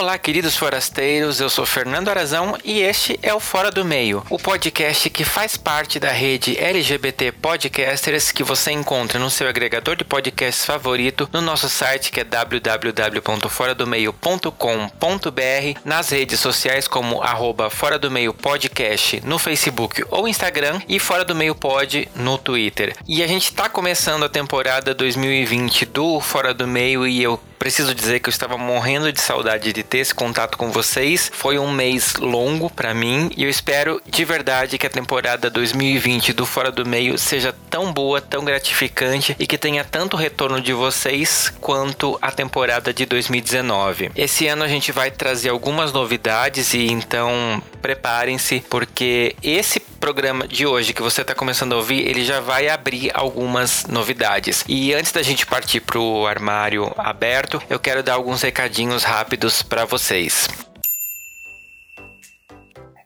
Olá, queridos forasteiros, eu sou Fernando Arazão e este é o Fora do Meio, o podcast que faz parte da rede LGBT Podcasters que você encontra no seu agregador de podcasts favorito, no nosso site que é www.foradomeio.com.br, nas redes sociais como arroba Fora do Meio Podcast no Facebook ou Instagram e Fora do Meio Pod no Twitter. E a gente está começando a temporada 2020 do Fora do Meio e eu preciso dizer que eu estava morrendo de saudade de ter esse contato com vocês. Foi um mês longo para mim e eu espero de verdade que a temporada 2020 do Fora do Meio seja tão boa, tão gratificante e que tenha tanto retorno de vocês quanto a temporada de 2019. Esse ano a gente vai trazer algumas novidades e então preparem-se porque esse programa de hoje que você está começando a ouvir, ele já vai abrir algumas novidades. E antes da gente partir para o armário aberto, eu quero dar alguns recadinhos rápidos para vocês.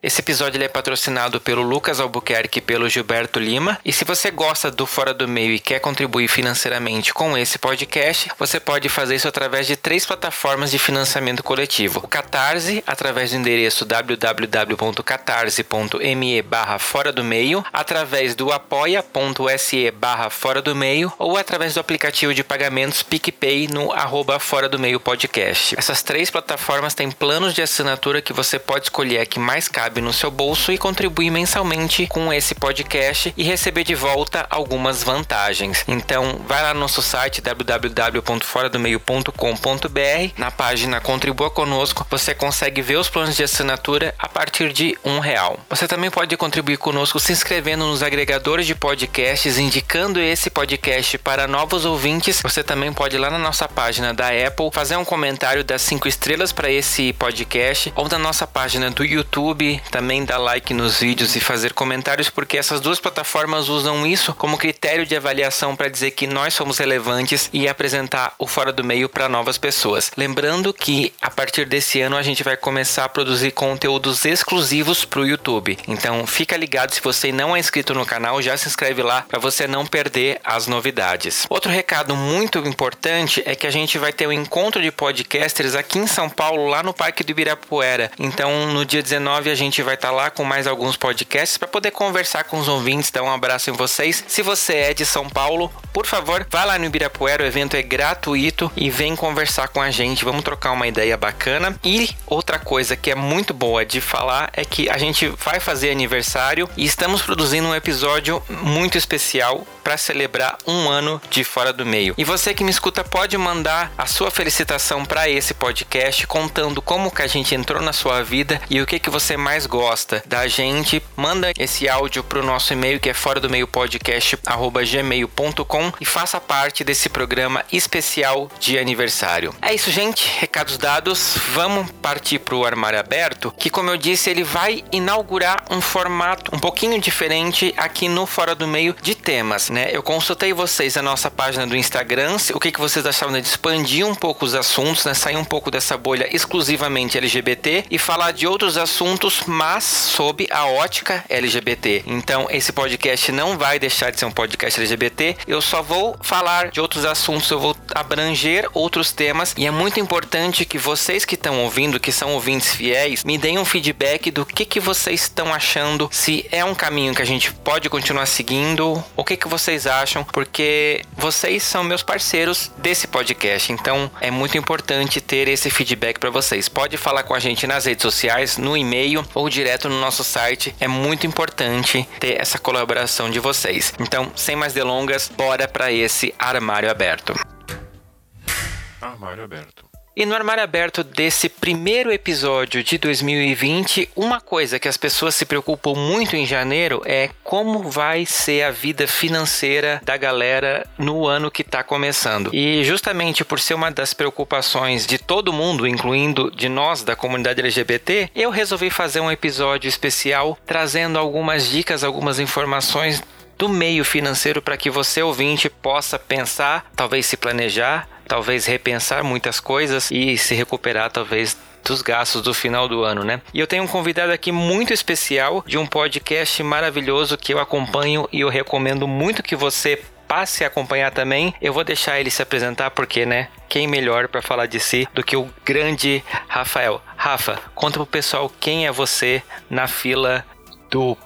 Esse episódio é patrocinado pelo Lucas Albuquerque e pelo Gilberto Lima. E se você gosta do Fora do Meio e quer contribuir financeiramente com esse podcast, você pode fazer isso através de três plataformas de financiamento coletivo. O Catarse, através do endereço www.catarse.me barra Fora do Meio, através do apoia.se barra Fora do Meio ou através do aplicativo de pagamentos PicPay no arroba Fora do Meio Podcast. Essas três plataformas têm planos de assinatura que você pode escolher a que mais cabe cabe no seu bolso e contribuir mensalmente com esse podcast e receber de volta algumas vantagens. Então, vai lá no nosso site www.foradomeio.com.br, na página Contribua Conosco, você consegue ver os planos de assinatura a partir de um real. Você também pode contribuir conosco se inscrevendo nos agregadores de podcasts, indicando esse podcast para novos ouvintes. Você também pode ir lá na nossa página da Apple fazer um comentário das cinco estrelas para esse podcast ou na nossa página do YouTube também dar like nos vídeos e fazer comentários, porque essas duas plataformas usam isso como critério de avaliação para dizer que nós somos relevantes e apresentar o Fora do Meio para novas pessoas. Lembrando que a partir desse ano a gente vai começar a produzir conteúdos exclusivos para o YouTube. Então fica ligado se você não é inscrito no canal, já se inscreve lá para você não perder as novidades. Outro recado muito importante é que a gente vai ter um encontro de podcasters aqui em São Paulo, lá no Parque do Ibirapuera. Então no dia 19 a gente gente vai estar tá lá com mais alguns podcasts para poder conversar com os ouvintes, dar um abraço em vocês. Se você é de São Paulo, por favor, vá lá no Ibirapuera, o evento é gratuito e vem conversar com a gente, vamos trocar uma ideia bacana. E outra coisa que é muito boa de falar é que a gente vai fazer aniversário e estamos produzindo um episódio muito especial para celebrar um ano de Fora do Meio. E você que me escuta pode mandar a sua felicitação para esse podcast contando como que a gente entrou na sua vida e o que que você mais mais gosta da gente, manda esse áudio pro nosso e-mail que é fora do meio podcast gmail.com e faça parte desse programa especial de aniversário. É isso, gente. Recados dados. Vamos partir pro armário aberto, que como eu disse, ele vai inaugurar um formato um pouquinho diferente aqui no Fora do Meio de temas, né? Eu consultei vocês na nossa página do Instagram, o que, que vocês achavam de expandir um pouco os assuntos, né? Sair um pouco dessa bolha exclusivamente LGBT e falar de outros assuntos mas sob a ótica LGBT. Então, esse podcast não vai deixar de ser um podcast LGBT. Eu só vou falar de outros assuntos, eu vou abranger outros temas e é muito importante que vocês que estão ouvindo, que são ouvintes fiéis, me deem um feedback do que que vocês estão achando, se é um caminho que a gente pode continuar seguindo, o que que vocês acham, porque vocês são meus parceiros desse podcast. Então, é muito importante ter esse feedback para vocês. Pode falar com a gente nas redes sociais, no e-mail ou direto no nosso site. É muito importante ter essa colaboração de vocês. Então, sem mais delongas, bora para esse armário aberto. Armário aberto. E no armário aberto desse primeiro episódio de 2020, uma coisa que as pessoas se preocupam muito em janeiro é como vai ser a vida financeira da galera no ano que está começando. E justamente por ser uma das preocupações de todo mundo, incluindo de nós da comunidade LGBT, eu resolvi fazer um episódio especial trazendo algumas dicas, algumas informações do meio financeiro para que você ouvinte possa pensar, talvez se planejar, talvez repensar muitas coisas e se recuperar talvez dos gastos do final do ano, né? E eu tenho um convidado aqui muito especial de um podcast maravilhoso que eu acompanho e eu recomendo muito que você passe a acompanhar também. Eu vou deixar ele se apresentar porque, né? Quem melhor para falar de si do que o grande Rafael? Rafa, conta pro pessoal quem é você na fila do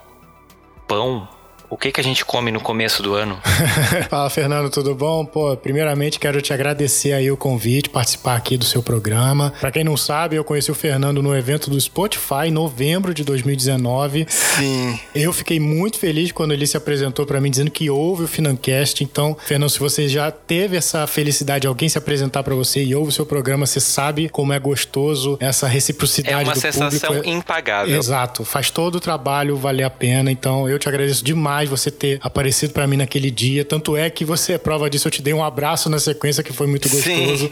pão o que, que a gente come no começo do ano? Fala, Fernando, tudo bom? Pô, primeiramente quero te agradecer aí o convite, participar aqui do seu programa. Para quem não sabe, eu conheci o Fernando no evento do Spotify em novembro de 2019. Sim. Eu fiquei muito feliz quando ele se apresentou para mim dizendo que ouve o Financast. Então, Fernando, se você já teve essa felicidade de alguém se apresentar para você e ouve o seu programa, você sabe como é gostoso essa reciprocidade É uma do sensação público. impagável. Exato, faz todo o trabalho valer a pena. Então, eu te agradeço demais demais você ter aparecido para mim naquele dia. Tanto é que você é prova disso. Eu te dei um abraço na sequência que foi muito gostoso. Sim.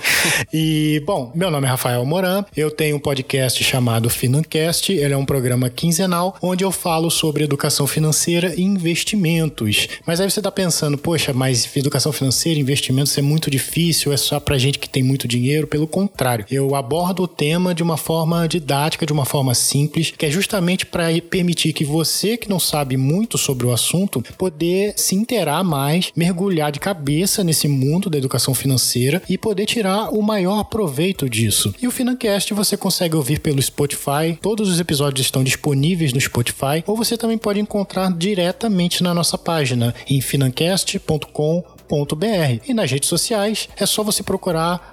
E, bom, meu nome é Rafael Moran. Eu tenho um podcast chamado Financast. Ele é um programa quinzenal onde eu falo sobre educação financeira e investimentos. Mas aí você tá pensando, poxa, mas educação financeira e investimentos é muito difícil, é só pra gente que tem muito dinheiro. Pelo contrário, eu abordo o tema de uma forma didática, de uma forma simples, que é justamente para permitir que você que não sabe muito sobre o assunto assunto, poder se inteirar mais, mergulhar de cabeça nesse mundo da educação financeira e poder tirar o maior proveito disso. E o Financast você consegue ouvir pelo Spotify, todos os episódios estão disponíveis no Spotify, ou você também pode encontrar diretamente na nossa página em financast.com e nas redes sociais é só você procurar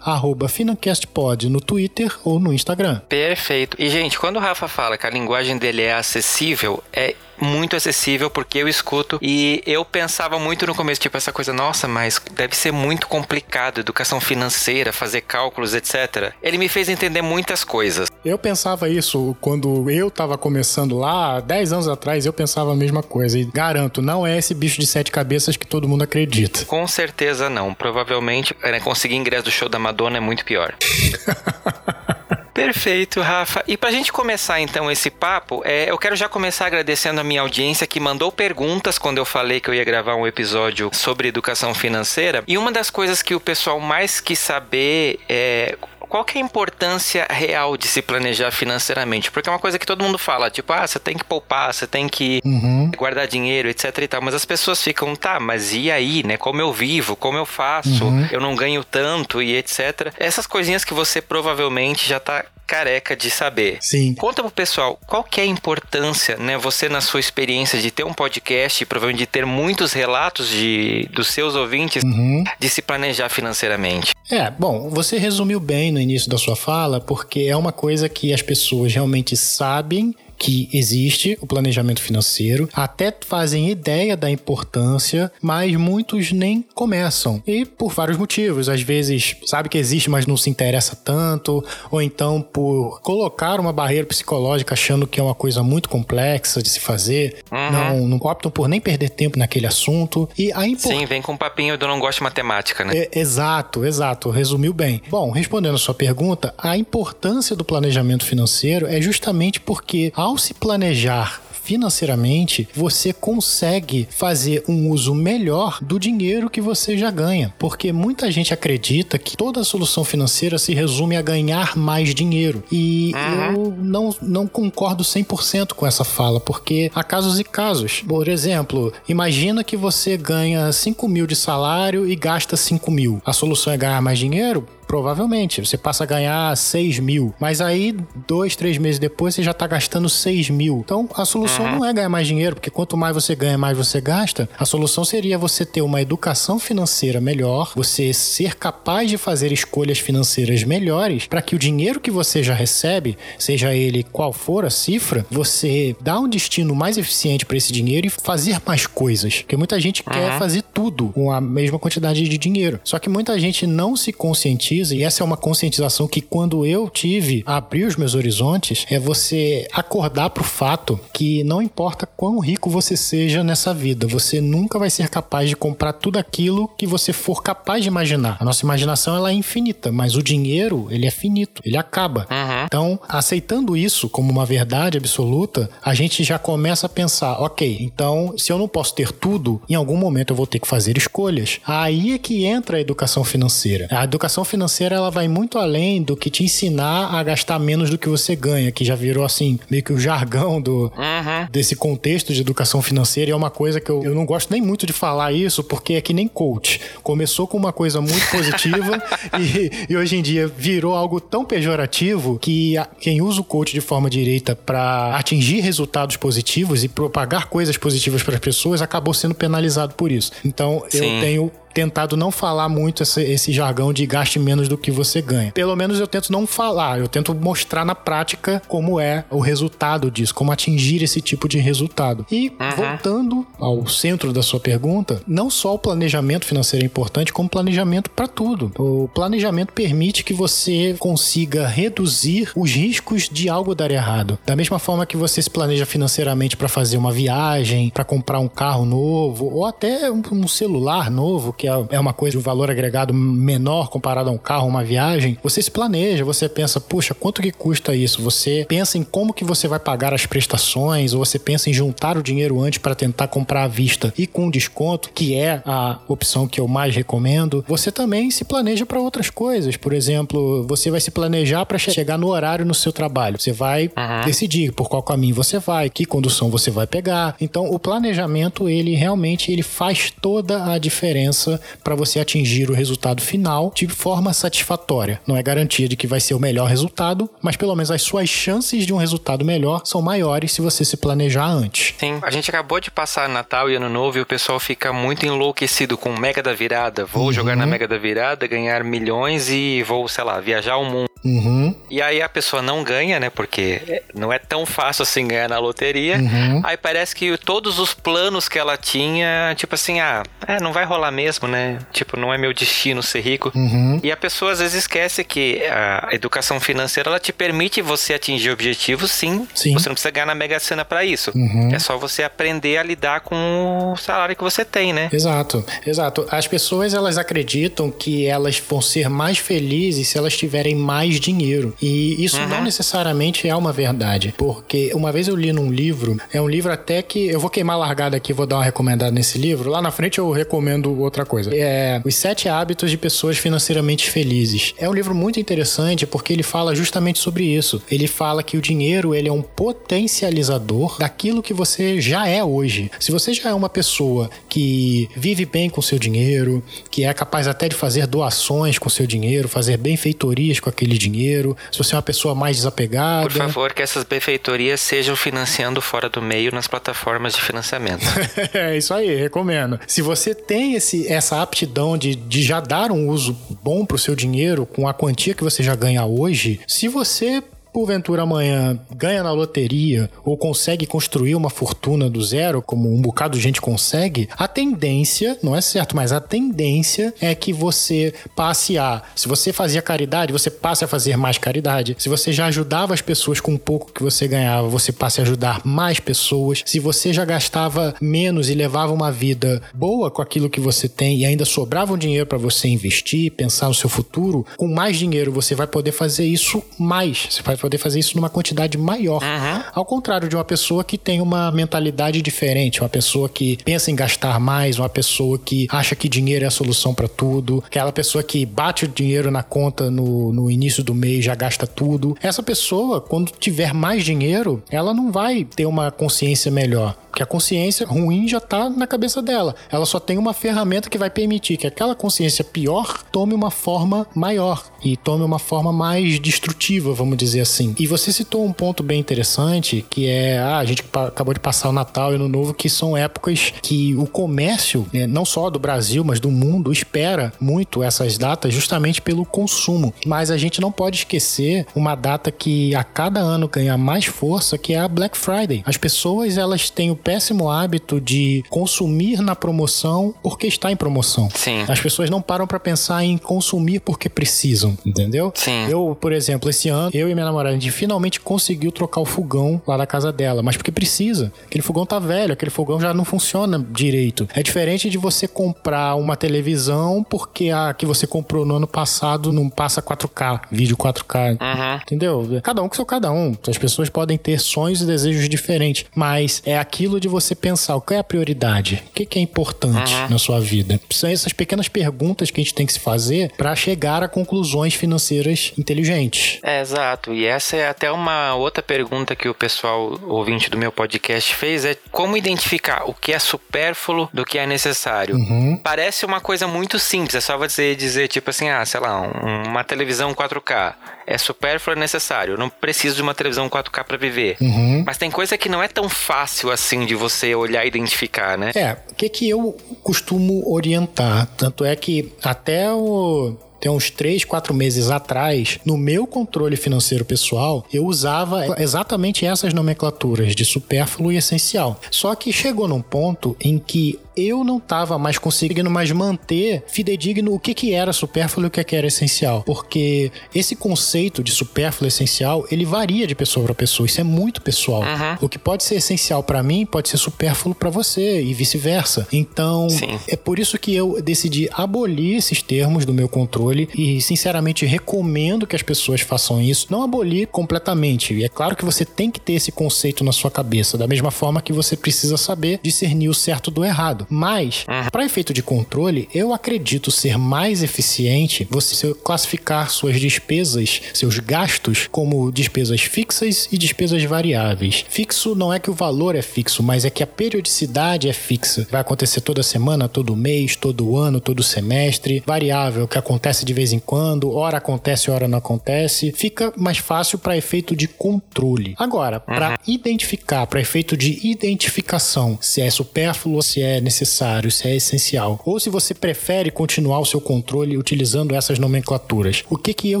FinancastPod no Twitter ou no Instagram. Perfeito. E, gente, quando o Rafa fala que a linguagem dele é acessível, é muito acessível porque eu escuto e eu pensava muito no começo, tipo, essa coisa, nossa, mas deve ser muito complicado, educação financeira, fazer cálculos, etc. Ele me fez entender muitas coisas. Eu pensava isso quando eu tava começando lá, 10 anos atrás, eu pensava a mesma coisa. E garanto, não é esse bicho de sete cabeças que todo mundo acredita. Com certeza não. Provavelmente né, conseguir ingresso do show da Madonna é muito pior. Perfeito, Rafa. E pra gente começar então esse papo, é, eu quero já começar agradecendo a minha audiência que mandou perguntas quando eu falei que eu ia gravar um episódio sobre educação financeira. E uma das coisas que o pessoal mais quis saber é qual que é a importância real de se planejar financeiramente? Porque é uma coisa que todo mundo fala, tipo, ah, você tem que poupar, você tem que uhum. guardar dinheiro, etc e tal. Mas as pessoas ficam, tá, mas e aí, né? Como eu vivo? Como eu faço? Uhum. Eu não ganho tanto e etc. Essas coisinhas que você provavelmente já tá careca de saber. Sim. Conta pro pessoal, qual que é a importância, né, você na sua experiência de ter um podcast, provavelmente de ter muitos relatos de, dos seus ouvintes, uhum. de se planejar financeiramente? É, bom, você resumiu bem no início da sua fala, porque é uma coisa que as pessoas realmente sabem que existe o planejamento financeiro, até fazem ideia da importância, mas muitos nem começam. E por vários motivos. Às vezes sabe que existe, mas não se interessa tanto, ou então por colocar uma barreira psicológica achando que é uma coisa muito complexa de se fazer, uhum. não, não optam por nem perder tempo naquele assunto. E a import... Sim, vem com um papinho do não gosto de matemática, né? É, exato, exato. Resumiu bem. Bom, respondendo a sua pergunta, a importância do planejamento financeiro é justamente porque ao se planejar financeiramente, você consegue fazer um uso melhor do dinheiro que você já ganha. Porque muita gente acredita que toda solução financeira se resume a ganhar mais dinheiro. E uhum. eu não, não concordo 100% com essa fala, porque há casos e casos. Por exemplo, imagina que você ganha 5 mil de salário e gasta 5 mil. A solução é ganhar mais dinheiro? Provavelmente. Você passa a ganhar 6 mil. Mas aí, dois, três meses depois, você já está gastando 6 mil. Então, a solução uhum. não é ganhar mais dinheiro, porque quanto mais você ganha, mais você gasta. A solução seria você ter uma educação financeira melhor, você ser capaz de fazer escolhas financeiras melhores, para que o dinheiro que você já recebe, seja ele qual for a cifra, você dá um destino mais eficiente para esse dinheiro e fazer mais coisas. Porque muita gente uhum. quer fazer tudo com a mesma quantidade de dinheiro. Só que muita gente não se conscientiza conscientiza, e essa é uma conscientização que quando eu tive, abrir os meus horizontes, é você acordar pro fato que não importa quão rico você seja nessa vida, você nunca vai ser capaz de comprar tudo aquilo que você for capaz de imaginar. A nossa imaginação ela é infinita, mas o dinheiro, ele é finito, ele acaba. Uhum. Então, aceitando isso como uma verdade absoluta, a gente já começa a pensar, ok, então se eu não posso ter tudo, em algum momento eu vou ter que fazer escolhas. Aí é que entra a educação financeira. A educação financeira ela vai muito além do que te ensinar a gastar menos do que você ganha, que já virou assim meio que o jargão do uhum. desse contexto de educação financeira. E é uma coisa que eu, eu não gosto nem muito de falar isso, porque é que nem coach. Começou com uma coisa muito positiva e, e, hoje em dia virou algo tão pejorativo que a, quem usa o coach de forma direita para atingir resultados positivos e propagar coisas positivas para as pessoas acabou sendo penalizado por isso. Então Sim. eu tenho tentado não falar muito esse, esse, jargão de gaste menos do que você ganha. Pelo menos eu tento não falar, eu tento mostrar na prática como é o resultado disso, como atingir esse tipo de resultado. E uhum. voltando ao centro da sua pergunta, não só o planejamento financeiro é importante, como planejamento para tudo. O planejamento permite que você consiga reduzir os riscos de algo dar errado. Da mesma forma que você se planeja financeiramente para fazer uma viagem, para comprar um carro novo ou até um celular novo que é, é uma coisa de um valor agregado menor comparado a um carro, uma viagem, você se planeja, você pensa, puxa, quanto que custa isso? Você pensa em como que você vai pagar as prestações, ou você pensa em juntar o dinheiro antes para tentar comprar à vista e com desconto, que é a opção que eu mais recomendo. Você também se planeja para outras coisas. Por exemplo, você vai se planejar para chegar no horário no seu trabalho. Você vai uhum. decidir por qual caminho você vai, que condução você vai pegar. Então, o planejamento, ele realmente ele faz toda a diferença para você atingir o resultado final de forma satisfatória. Não é garantia de que vai ser o melhor resultado, mas pelo menos as suas chances de um resultado melhor são maiores se você se planejar antes. Sim, a gente acabou de passar Natal e Ano Novo e o pessoal fica muito enlouquecido com Mega da Virada. Vou uhum. jogar na Mega da Virada, ganhar milhões e vou, sei lá, viajar o mundo. Uhum. E aí a pessoa não ganha, né? Porque não é tão fácil assim ganhar na loteria. Uhum. Aí parece que todos os planos que ela tinha, tipo assim, ah, é, não vai rolar mesmo né? Tipo, não é meu destino ser rico. Uhum. E a pessoa às vezes esquece que a educação financeira ela te permite você atingir objetivos, sim. sim. Você não precisa ganhar na Mega Sena para isso. Uhum. É só você aprender a lidar com o salário que você tem, né? Exato, exato. As pessoas elas acreditam que elas vão ser mais felizes se elas tiverem mais dinheiro. E isso uhum. não necessariamente é uma verdade. Porque uma vez eu li num livro, é um livro até que eu vou queimar largada aqui, vou dar uma recomendada nesse livro. Lá na frente eu recomendo outra outra coisa. É Os Sete Hábitos de Pessoas Financeiramente Felizes. É um livro muito interessante porque ele fala justamente sobre isso. Ele fala que o dinheiro ele é um potencializador daquilo que você já é hoje. Se você já é uma pessoa que vive bem com seu dinheiro, que é capaz até de fazer doações com seu dinheiro, fazer benfeitorias com aquele dinheiro, se você é uma pessoa mais desapegada. Por favor, que essas benfeitorias sejam financiando fora do meio nas plataformas de financiamento. é isso aí, recomendo. Se você tem esse essa aptidão de, de já dar um uso bom para o seu dinheiro com a quantia que você já ganha hoje, se você porventura amanhã ganha na loteria ou consegue construir uma fortuna do zero, como um bocado de gente consegue, a tendência, não é certo, mas a tendência é que você passe a, se você fazia caridade, você passe a fazer mais caridade. Se você já ajudava as pessoas com um pouco que você ganhava, você passe a ajudar mais pessoas. Se você já gastava menos e levava uma vida boa com aquilo que você tem e ainda sobrava um dinheiro para você investir, pensar no seu futuro, com mais dinheiro você vai poder fazer isso mais. Você vai poder fazer isso numa quantidade maior. Uhum. Ao contrário de uma pessoa que tem uma mentalidade diferente, uma pessoa que pensa em gastar mais, uma pessoa que acha que dinheiro é a solução para tudo, aquela pessoa que bate o dinheiro na conta no, no início do mês já gasta tudo. Essa pessoa, quando tiver mais dinheiro, ela não vai ter uma consciência melhor. Porque a consciência ruim já está na cabeça dela. Ela só tem uma ferramenta que vai permitir que aquela consciência pior tome uma forma maior e tome uma forma mais destrutiva, vamos dizer assim. E você citou um ponto bem interessante, que é, ah, a gente acabou de passar o Natal e o Ano Novo, que são épocas que o comércio, né, não só do Brasil, mas do mundo, espera muito essas datas justamente pelo consumo. Mas a gente não pode esquecer uma data que a cada ano ganha mais força, que é a Black Friday. As pessoas, elas têm o péssimo hábito de consumir na promoção porque está em promoção. Sim. As pessoas não param para pensar em consumir porque precisam. entendeu? Sim. Eu, por exemplo, esse ano, eu e minha namorada, a gente finalmente conseguiu trocar o fogão lá da casa dela, mas porque precisa. Aquele fogão tá velho, aquele fogão já não funciona direito. É diferente de você comprar uma televisão porque a que você comprou no ano passado não passa 4K, vídeo 4K. Uhum. Entendeu? Cada um que seu cada um. As pessoas podem ter sonhos e desejos diferentes, mas é aquilo de você pensar o que é a prioridade, o que é importante Uhum. na sua vida. São essas pequenas perguntas que a gente tem que se fazer para chegar a conclusões financeiras inteligentes. É, exato. E essa é até uma outra pergunta que o pessoal ouvinte do meu podcast fez: é como identificar o que é supérfluo do que é necessário. Uhum. Parece uma coisa muito simples, é só você dizer, tipo assim, ah, sei lá, um- uma televisão 4K. É supérfluo, é necessário. Eu não preciso de uma televisão 4K para viver. Uhum. Mas tem coisa que não é tão fácil assim de você olhar e identificar, né? É, o que que eu costumo orientar? Tanto é que até o tem uns 3, 4 meses atrás, no meu controle financeiro pessoal, eu usava exatamente essas nomenclaturas de supérfluo e essencial. Só que chegou num ponto em que eu não estava mais conseguindo mais manter fidedigno o que, que era supérfluo e o que, que era essencial. Porque esse conceito de supérfluo e essencial, ele varia de pessoa para pessoa. Isso é muito pessoal. O que pode ser essencial para mim pode ser supérfluo para você e vice-versa. Então, Sim. é por isso que eu decidi abolir esses termos do meu controle e, sinceramente, recomendo que as pessoas façam isso. Não abolir completamente. E é claro que você tem que ter esse conceito na sua cabeça, da mesma forma que você precisa saber discernir o certo do errado. Mas, para efeito de controle, eu acredito ser mais eficiente você classificar suas despesas, seus gastos, como despesas fixas e despesas variáveis. Fixo não é que o valor é fixo, mas é que a periodicidade é fixa. Vai acontecer toda semana, todo mês, todo ano, todo semestre. Variável, que acontece de vez em quando, hora acontece, hora não acontece. Fica mais fácil para efeito de controle. Agora, para identificar, para efeito de identificação, se é supérfluo, se é necessário, se é essencial, ou se você prefere continuar o seu controle utilizando essas nomenclaturas, o que que eu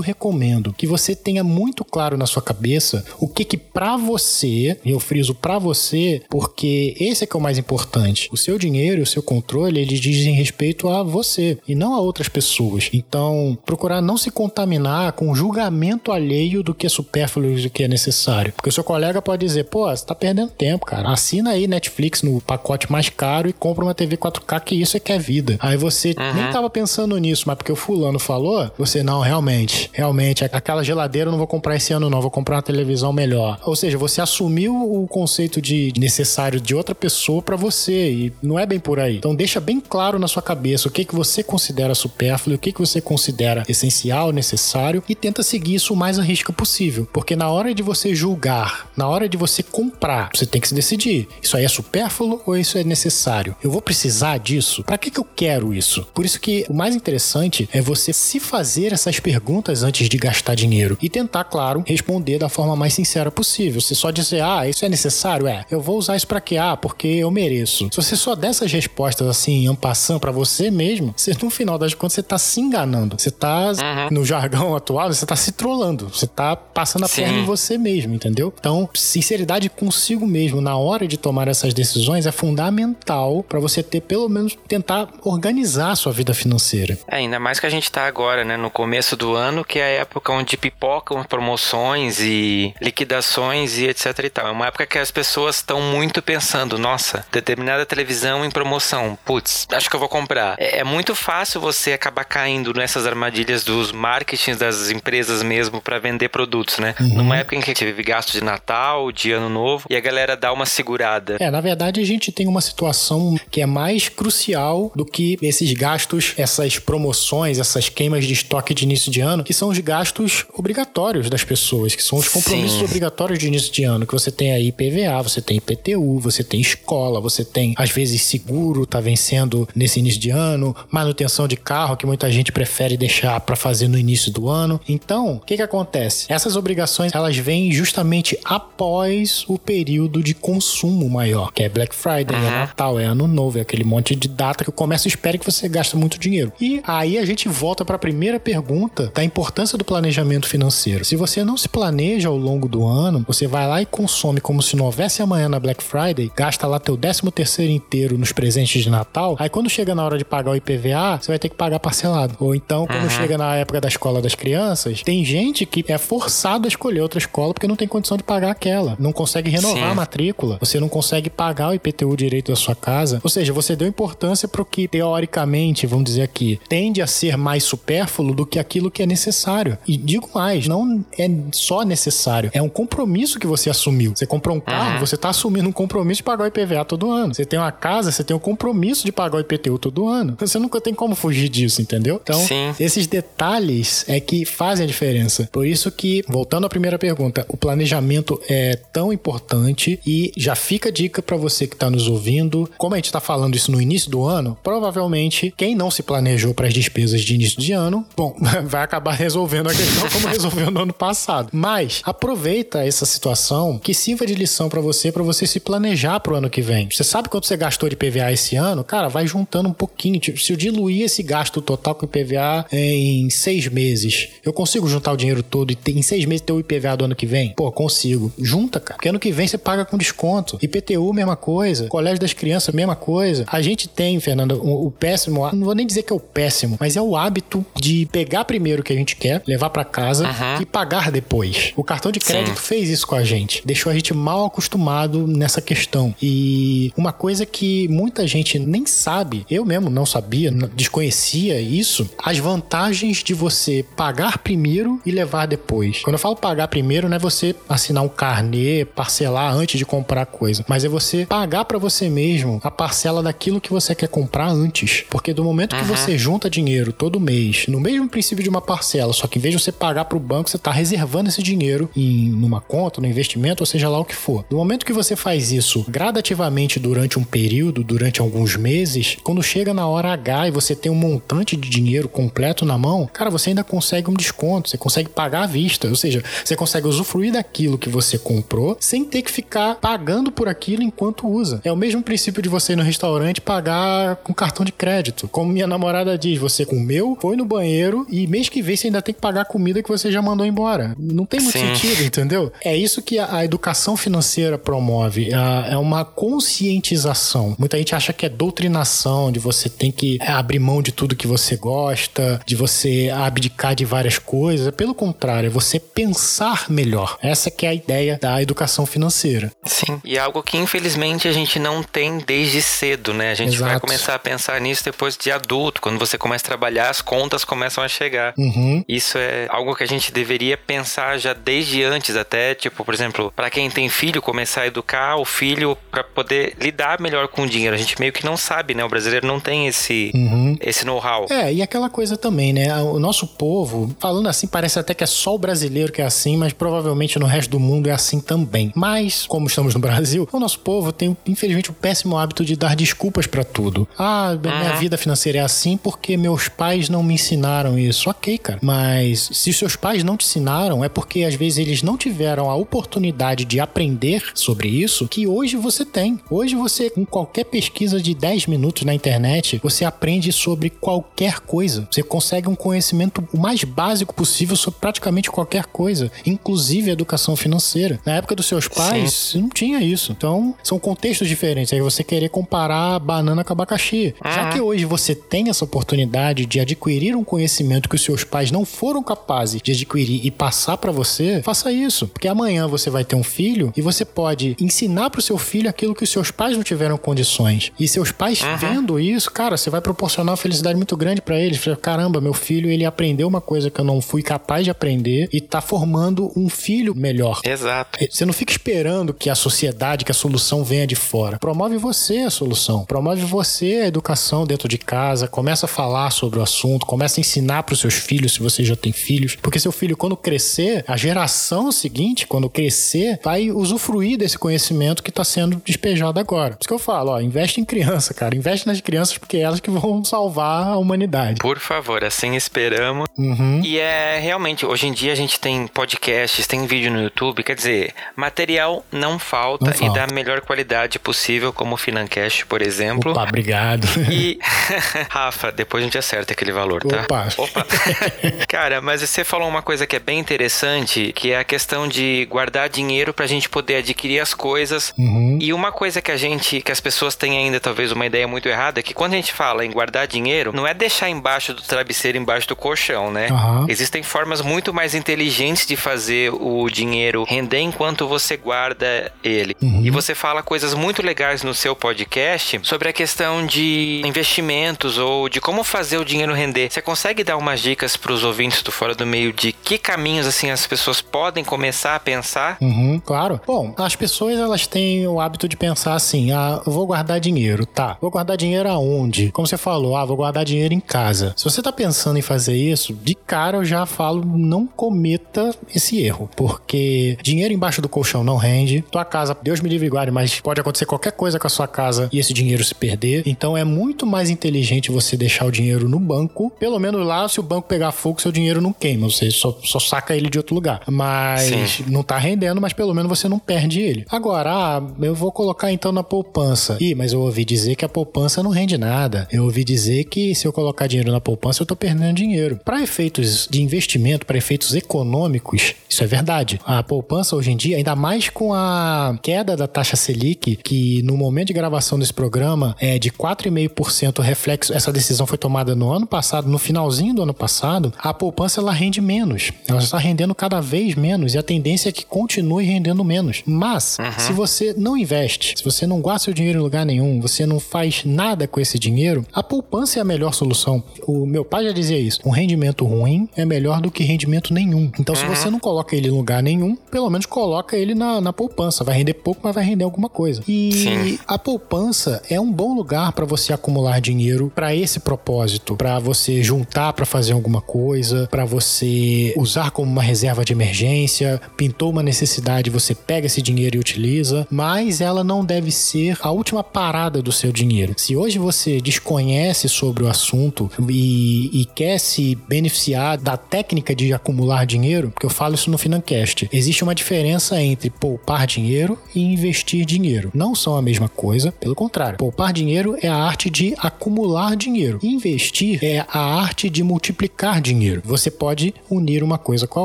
recomendo? Que você tenha muito claro na sua cabeça o que que para você, e eu friso para você, porque esse é que é o mais importante. O seu dinheiro e o seu controle, eles dizem respeito a você e não a outras pessoas. Então, procurar não se contaminar com julgamento alheio do que é supérfluo e do que é necessário. Porque o seu colega pode dizer, pô, você tá perdendo tempo, cara. Assina aí Netflix no pacote mais caro e compra uma TV 4K, que isso é que é vida. Aí você nem tava pensando nisso, mas porque o fulano falou, você, não, realmente, realmente, aquela geladeira eu não vou comprar esse ano não, vou comprar uma televisão melhor. Ou seja, você assumiu o conceito de necessário de outra pessoa pra você e não é bem por aí. Então deixa bem claro na sua cabeça o que que você considera supérfluo, o que que você considera essencial, necessário e tenta seguir isso o mais a risca possível, porque na hora de você julgar, na hora de você comprar, você tem que se decidir. Isso aí é supérfluo ou isso é necessário? Eu vou precisar disso? Pra que que eu quero isso? Por isso que o mais interessante é você se fazer essas perguntas antes de gastar dinheiro e tentar, claro, responder da forma mais sincera possível. Você só dizer, ah, isso é necessário? É, eu vou usar isso pra quê? Ah, porque eu mereço. Se você só der essas respostas assim, ampassando pra você mesmo, no final das contas, você tá se enganando. Você tá, no jargão atual, você tá se trollando. Você tá passando a Sim. perna em você mesmo, entendeu? Então, sinceridade consigo mesmo na hora de tomar essas decisões é fundamental pra você ter, pelo menos, tentar organizar a sua vida financeira. É, ainda mais que a gente tá agora, né, no começo do ano, que é a época onde pipocam promoções e liquidações e etc e tal. É uma época que as pessoas estão muito pensando, nossa, determinada televisão em promoção, putz, acho que eu vou comprar. É, é muito fácil você acabar caindo nessas armadilhas dos marketings das empresas mesmo para vender produtos, né? Numa época em que teve gasto de Natal, de Ano Novo, e a galera dá uma segurada. É, na verdade a gente tem uma situação que é mais crucial do que esses gastos, essas promoções, essas queimas de estoque de início de ano, que são os gastos obrigatórios das pessoas, que são os compromissos Sim. obrigatórios de início de ano, que você tem aí IPVA, você tem IPTU, você tem escola, você tem às vezes seguro tá vencendo nesse início de ano, manutenção de carro que muita gente prefere deixar para fazer no início do ano. Então, o que que acontece? Essas obrigações elas vêm justamente após o período de consumo maior, que é Black Friday, é Natal, é Ano Novo, é aquele monte de data que o comércio espera que você gaste muito dinheiro. E aí a gente volta para a primeira pergunta da importância do planejamento financeiro. Se você não se planeja ao longo do ano, você vai lá e consome como se não houvesse amanhã na Black Friday, gasta lá teu 13 terceiro inteiro nos presentes de Natal, aí quando chega na hora de pagar o IPVA, você vai ter que pagar parcelado. Ou então Então, quando uhum. chega na época da escola das crianças, tem gente que é forçado a escolher outra escola porque não tem condição de pagar aquela. Não consegue renovar Sim. a matrícula. Você não consegue pagar o IPTU direito da sua casa. Ou seja, você deu importância para o que, teoricamente, vamos dizer aqui, tende a ser mais supérfluo do que aquilo que é necessário. E digo mais, não é só necessário, é um compromisso que você assumiu. Você comprou um carro, uhum. você está assumindo um compromisso de pagar o IPVA todo ano. Você tem uma casa, você tem um compromisso de pagar o IPTU todo ano. Você nunca tem como fugir disso, entendeu? Então, Sim. Esses detalhes é que fazem a diferença. Por isso que, voltando à primeira pergunta, o planejamento é tão importante e já fica a dica para você que está nos ouvindo. Como a gente está falando isso no início do ano, provavelmente quem não se planejou para as despesas de início de ano, bom, vai acabar resolvendo a questão como resolveu no ano passado. Mas aproveita essa situação que sirva de lição para você, para você se planejar para o ano que vem. Você sabe quanto você gastou de PVA esse ano? Cara, vai juntando um pouquinho. Tipo, se eu diluir esse gasto total com o IPVA em seis meses, eu consigo juntar o dinheiro todo e ter, em seis meses ter o IPVA do ano que vem? Pô, consigo. Junta, cara. Porque ano que vem você paga com desconto. IPTU, mesma coisa. Colégio das crianças, mesma coisa. A gente tem, Fernando, o, o péssimo, não vou nem dizer que é o péssimo, mas é o hábito de pegar primeiro o que a gente quer, levar para casa uhum. e pagar depois. O cartão de crédito Sim. fez isso com a gente. Deixou a gente mal acostumado nessa questão. E uma coisa que muita gente nem sabe, eu mesmo não sabia, desconhecia isso, as vantagens de você pagar primeiro e levar depois. Quando eu falo pagar primeiro, não é você assinar um carnê, parcelar antes de comprar coisa, mas é você pagar para você mesmo a parcela daquilo que você quer comprar antes. Porque do momento que uhum. você junta dinheiro todo mês, no mesmo princípio de uma parcela, só que em vez de você pagar para o banco, você está reservando esse dinheiro em numa conta, no investimento, ou seja lá o que for. Do momento que você faz isso gradativamente durante um período, durante alguns meses, quando chega na hora H e você tem um montante de dinheiro completo na mão, cara, você ainda consegue um desconto, você consegue pagar à vista, ou seja, você consegue usufruir daquilo que você comprou sem ter que ficar pagando por aquilo enquanto usa. É o mesmo princípio de você ir no restaurante pagar com cartão de crédito. Como minha namorada diz, você comeu, foi no banheiro e mês que vem você ainda tem que pagar a comida que você já mandou embora. Não tem muito Sim. sentido, entendeu? É isso que a, a educação financeira promove. A, é uma conscientização. Muita gente acha que é doutrinação, de você tem que abrir mão de tudo que você gosta, de você abdicar de várias coisas. Pelo contrário, é você pensar melhor. Essa que é a ideia da educação financeira. Sim, e é algo que infelizmente a gente não tem desde cedo, né? A gente Exato. vai começar a pensar nisso depois de adulto, quando você começa a trabalhar, as contas começam a chegar. Uhum. Isso é algo que a gente deveria pensar já desde antes, até, tipo, por exemplo, para quem tem filho, começar a educar o filho para poder lidar melhor com o dinheiro. A gente meio que não sabe, né? O brasileiro não tem esse, uhum. esse know-how. É, e aquela coisa também, né? O nosso povo, falando assim, parece até que é só o brasileiro que é assim, mas provavelmente no resto do mundo é assim também. Mas, como estamos no Brasil, o nosso povo tem, infelizmente, o péssimo hábito de dar desculpas para tudo. Ah, minha uhum. vida financeira é assim porque meus pais não me ensinaram isso. Ok, cara. Mas se seus pais não te ensinaram, é porque às vezes eles não tiveram a oportunidade de aprender sobre isso que hoje você tem. Hoje você, com qualquer pesquisa de 10 minutos na internet, você aprende sobre qualquer coisa. Você consegue um conhecimento o mais básico possível sobre praticamente qualquer coisa, inclusive educação financeira. Na época dos seus pais, Sim. não tinha isso. Então, são contextos diferentes. Aí você querer comparar banana com abacaxi. Uhum. Já que hoje você tem essa oportunidade de adquirir um conhecimento que os seus pais não foram capazes de adquirir e passar para você, faça isso. Porque amanhã você vai ter um filho e você pode ensinar pro seu filho aquilo que os seus pais não tiveram condições. E seus pais uhum. vendo isso, cara, você vai proporcionar uma felicidade muito grande para eles. Caramba, meu filho, ele aprendeu uma coisa que eu não fui capaz de aprender e tá formando um filho melhor. Exato. Você não fica esperando que a sociedade, que a solução venha de fora. Promove você a solução. Promove você a educação dentro de casa. Começa a falar sobre o assunto. Começa a ensinar para os seus filhos, se você já tem filhos. Porque seu filho, quando crescer, a geração seguinte, quando crescer, vai usufruir desse conhecimento que está sendo despejado agora. Por isso que eu falo, ó, investe em criança, cara. Investe nas crianças porque é elas que vão salvar a humanidade. Por favor, assim esperamos. Uhum. E é realmente, hoje em dia a gente tem podcasts, tem vídeo no YouTube, quer dizer, material não falta, não falta. e da melhor qualidade possível, como o Financast, por exemplo. Opa, obrigado. E, Rafa, depois a gente acerta aquele valor, tá? Opa. Opa. Cara, mas você falou uma coisa que é bem interessante, que é a questão de guardar dinheiro pra gente poder adquirir as coisas. Uhum. E uma coisa que a gente, que as pessoas têm ainda talvez uma ideia muito errada, é que quando a gente fala em guardar dinheiro, não é deixar embaixo do do travesseiro embaixo do colchão, né? Uhum. Existem formas muito mais inteligentes de fazer o dinheiro render enquanto você guarda ele. Uhum. E você fala coisas muito legais no seu podcast sobre a questão de investimentos ou de como fazer o dinheiro render. Você consegue dar umas dicas para os ouvintes do Fora do Meio de que caminhos assim as pessoas podem começar a pensar? Uhum, claro. Bom, as pessoas elas têm o hábito de pensar assim: ah, vou guardar dinheiro, tá? Vou guardar dinheiro aonde? Como você falou, ah, vou guardar dinheiro em casa. Se você tá pensando em fazer isso, de cara eu já falo, não cometa esse erro, porque dinheiro embaixo do colchão não rende. Tua casa, Deus me livre e guarde, mas pode acontecer qualquer coisa com a sua casa e esse dinheiro se perder. Então é muito mais inteligente você deixar o dinheiro no banco. Pelo menos lá, se o banco pegar fogo, seu dinheiro não queima. Você só, só saca ele de outro lugar. Mas Sim. não tá rendendo, mas pelo menos você não perde ele. Agora, ah, eu vou colocar então na poupança. Ih, mas eu ouvi dizer que a poupança não rende nada. Eu ouvi dizer que se eu colocar dinheiro na poupança, eu tô perdendo dinheiro. Para efeitos de investimento, para efeitos econômicos, isso é verdade. A poupança hoje em dia, ainda mais com a queda da taxa Selic, que no momento de gravação desse programa é de 4,5% reflexo. Essa decisão foi tomada no ano passado, no finalzinho do ano passado. A poupança ela rende menos. Ela está rendendo cada vez menos e a tendência é que continue rendendo menos. Mas, uhum. se você não investe, se você não guarda seu dinheiro em lugar nenhum, você não faz nada com esse dinheiro, a poupança é a melhor solução. O meu pai já dizia isso. Um rendimento ruim é melhor do que rendimento nenhum. Então, se uhum. você não coloca ele em lugar nenhum, pelo menos coloca ele na, na poupança. Vai render pouco, mas vai render alguma coisa. E Sim. a poupança é um bom lugar para você acumular dinheiro para esse propósito, para você juntar para fazer alguma coisa, para você usar como uma reserva de emergência. Pintou uma necessidade, você pega esse dinheiro e utiliza, mas ela não deve ser a última parada do seu dinheiro. Se hoje você desconhece sobre o assunto e, e quer se beneficiar da técnica de acumular dinheiro, porque eu falo isso no Financast, existe uma diferença entre poupar dinheiro e investir dinheiro. Não são a mesma coisa, pelo contrário. Poupar dinheiro é a arte de acumular dinheiro. Investir é a arte de multiplicar dinheiro. Você pode unir uma coisa com a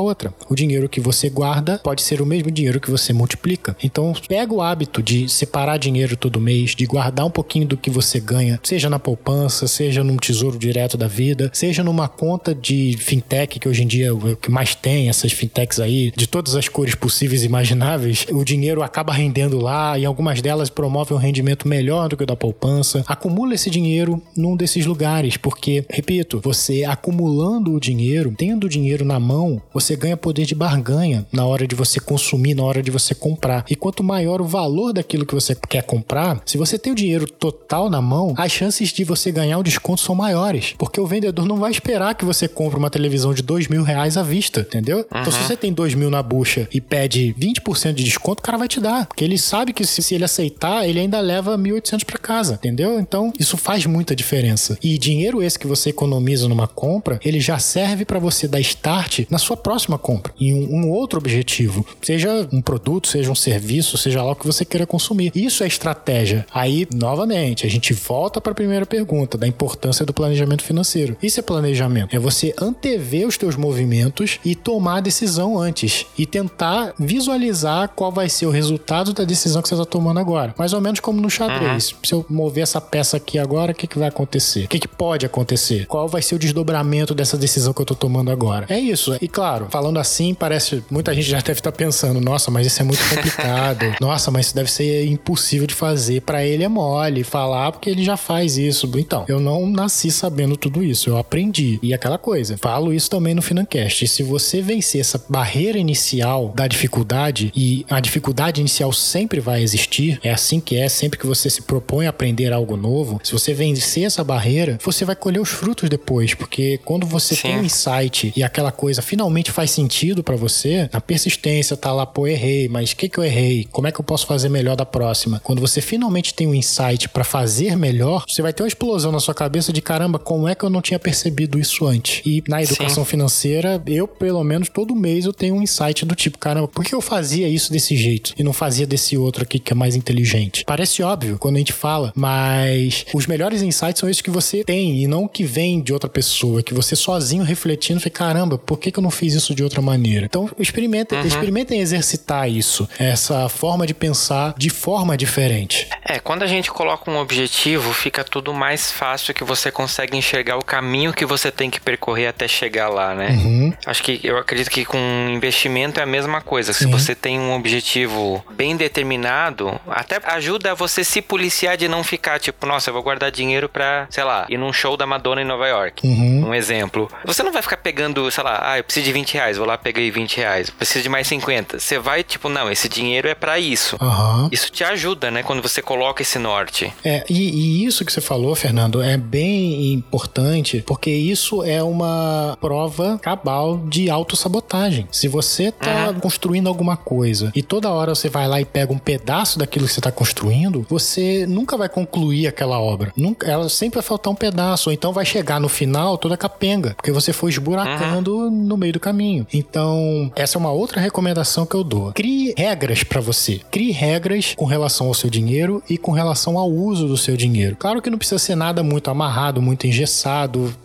outra. O dinheiro que você guarda pode ser o mesmo dinheiro que você multiplica. Então, pega o hábito de separar dinheiro todo mês, de guardar um pouquinho do que você ganha, seja na poupança, seja num tesouro direto da vida, seja numa conta de fintech, que hoje em dia é o que mais tem, essas fintechs aí, de todas as cores possíveis e imagináveis, o dinheiro acaba rendendo lá e algumas delas promovem um rendimento melhor do que o da poupança. Acumula esse dinheiro num desses lugares, porque, repito, você acumulando o dinheiro, tendo o dinheiro na mão, você ganha poder de barganha na hora de você consumir, na hora de você comprar. E quanto maior o valor daquilo que você quer comprar, se você tem o dinheiro total na mão, as chances de você ganhar o desconto são maiores. Porque o vendedor não vai esperar que você compre uma televisão de dois mil reais à vista, entendeu? Uhum. Então, se você tem dois mil na bucha e pede 20% de desconto, o cara vai te dar. Porque ele sabe que se, se ele aceitar, ele ainda leva 1.800 para casa, entendeu? Então, isso faz muita diferença. E dinheiro esse que você economiza numa compra, ele já serve para você dar start na sua próxima compra. E um, um outro objetivo, seja um produto, seja um serviço, seja lá o que você queira consumir. Isso é estratégia. Aí, novamente, a gente volta para a primeira pergunta da importância do planejamento financeiro. Isso é planejamento. É você antever os teus movimentos e tomar a decisão antes e tentar visualizar qual vai ser o resultado da decisão que você está tomando agora. Mais ou menos como no xadrez. Uhum. Se eu mover essa peça aqui agora, o que, que vai acontecer? O que, que pode acontecer? Qual vai ser o desdobramento dessa decisão que eu estou tomando agora? É isso. E claro, falando assim, parece muita gente já deve estar pensando, nossa, mas isso é muito complicado. nossa, mas isso deve ser impossível de fazer. Para ele é mole falar porque ele já faz isso. Então, eu não nasci sabendo tudo isso, eu aprendi. E aquela coisa, falo isso também no Financast. Se você vencer essa barreira inicial da dificuldade, e a dificuldade inicial sempre vai existir, é assim que é, sempre que você se propõe a aprender algo novo, se você vencer essa barreira, você vai colher os frutos depois, porque quando você Sim. tem um insight e aquela coisa finalmente faz sentido para você, a persistência tá lá, pô, errei, mas o que que eu errei? Como é que eu posso fazer melhor da próxima? Quando você finalmente tem um insight para fazer melhor, você vai ter uma explosão na sua cabeça de caramba, como é que eu não tinha percebido isso antes? E na educação Sim. financeira, eu, pelo menos, todo mês eu tenho um insight do tipo, caramba, por que eu fazia isso desse jeito e não fazia desse outro aqui que é mais inteligente? Parece óbvio quando a gente fala, mas os melhores insights são esses que você tem e não que vem de outra pessoa, que você sozinho refletindo, fala, caramba, por que, que eu não fiz isso de outra maneira? Então, experimentem, uhum. experimentem exercitar isso, essa forma de pensar de forma diferente. É, quando a gente coloca um objetivo, fica tudo mais fácil que você consegue enxergar o caminho que você tem que percorrer até chegar lá, né? Uhum. Acho que eu acredito que com investimento é a mesma coisa. Se Sim. você tem um objetivo bem determinado, até ajuda você se policiar de não ficar tipo, nossa, eu vou guardar dinheiro pra, sei lá, ir num show da Madonna em Nova York. Uhum. Um exemplo. Você não vai ficar pegando, sei lá, ah, eu preciso de 20 reais, vou lá, peguei 20 reais. Preciso de mais 50. Você vai, tipo, não, esse dinheiro é pra isso. Aham. Isso te ajuda, né? Quando você coloca esse norte. É, e, e isso que você falou, Fernando, é bem importante, porque isso é uma prova cabal de autossabotagem. Se você tá construindo alguma coisa e toda hora você vai lá e pega um pedaço daquilo que você tá construindo, você nunca vai concluir aquela obra. Nunca, ela sempre vai faltar um pedaço, ou então vai chegar no final toda capenga, porque você foi esburacando no meio do caminho. Então, essa é uma outra recomendação que eu dou. Crie regras pra você. Crie regras com relação ao seu dinheiro e com relação ao uso do seu dinheiro. Claro que não precisa ser nada muito amarrado, muito engessado,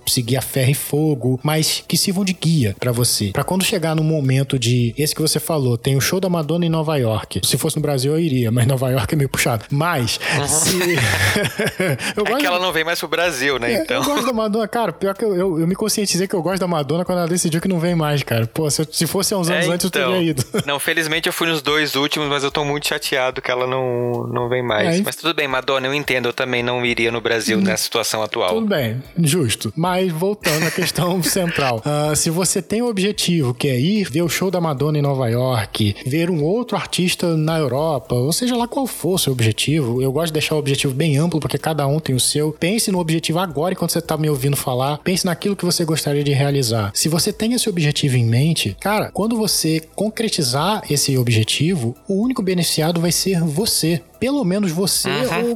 seguir a ferro e fogo, mas que sirvam de guia pra você. Pra quando chegar no momento de esse que você falou, tem o show da Madonna em Nova York. Se fosse no Brasil eu iria, mas Nova York é meio puxado. Mas se eu É que ela não vem mais pro Brasil, né? é, Então. Eu gosto da Madonna, cara. Pior que eu, eu, eu me conscientizei que eu gosto da Madonna quando ela decidiu que não vem mais, cara. Pô, se, eu- se fosse há uns anos É, antes, eu então. teria ido. Não, felizmente eu fui nos dois últimos, mas eu tô muito chateado que ela não, não vem mais. É, Mas tudo bem, Madonna, eu entendo, eu também não iria no Brasil nessa situação atual. Tudo bem, justo. Mas voltando à questão central. Ah, se você tem o objetivo, que é ir ver o show da Madonna em Nova York, ver um outro artista na Europa, ou seja lá qual for o seu objetivo, eu gosto de deixar o objetivo bem amplo, porque cada um tem o seu. Pense no objetivo agora, enquanto você tá me ouvindo falar. Pense naquilo que você gostaria de realizar. Se você tem esse objetivo em mente, cara, quando você concretizar esse objetivo, o único beneficiado vai ser você. Pelo menos você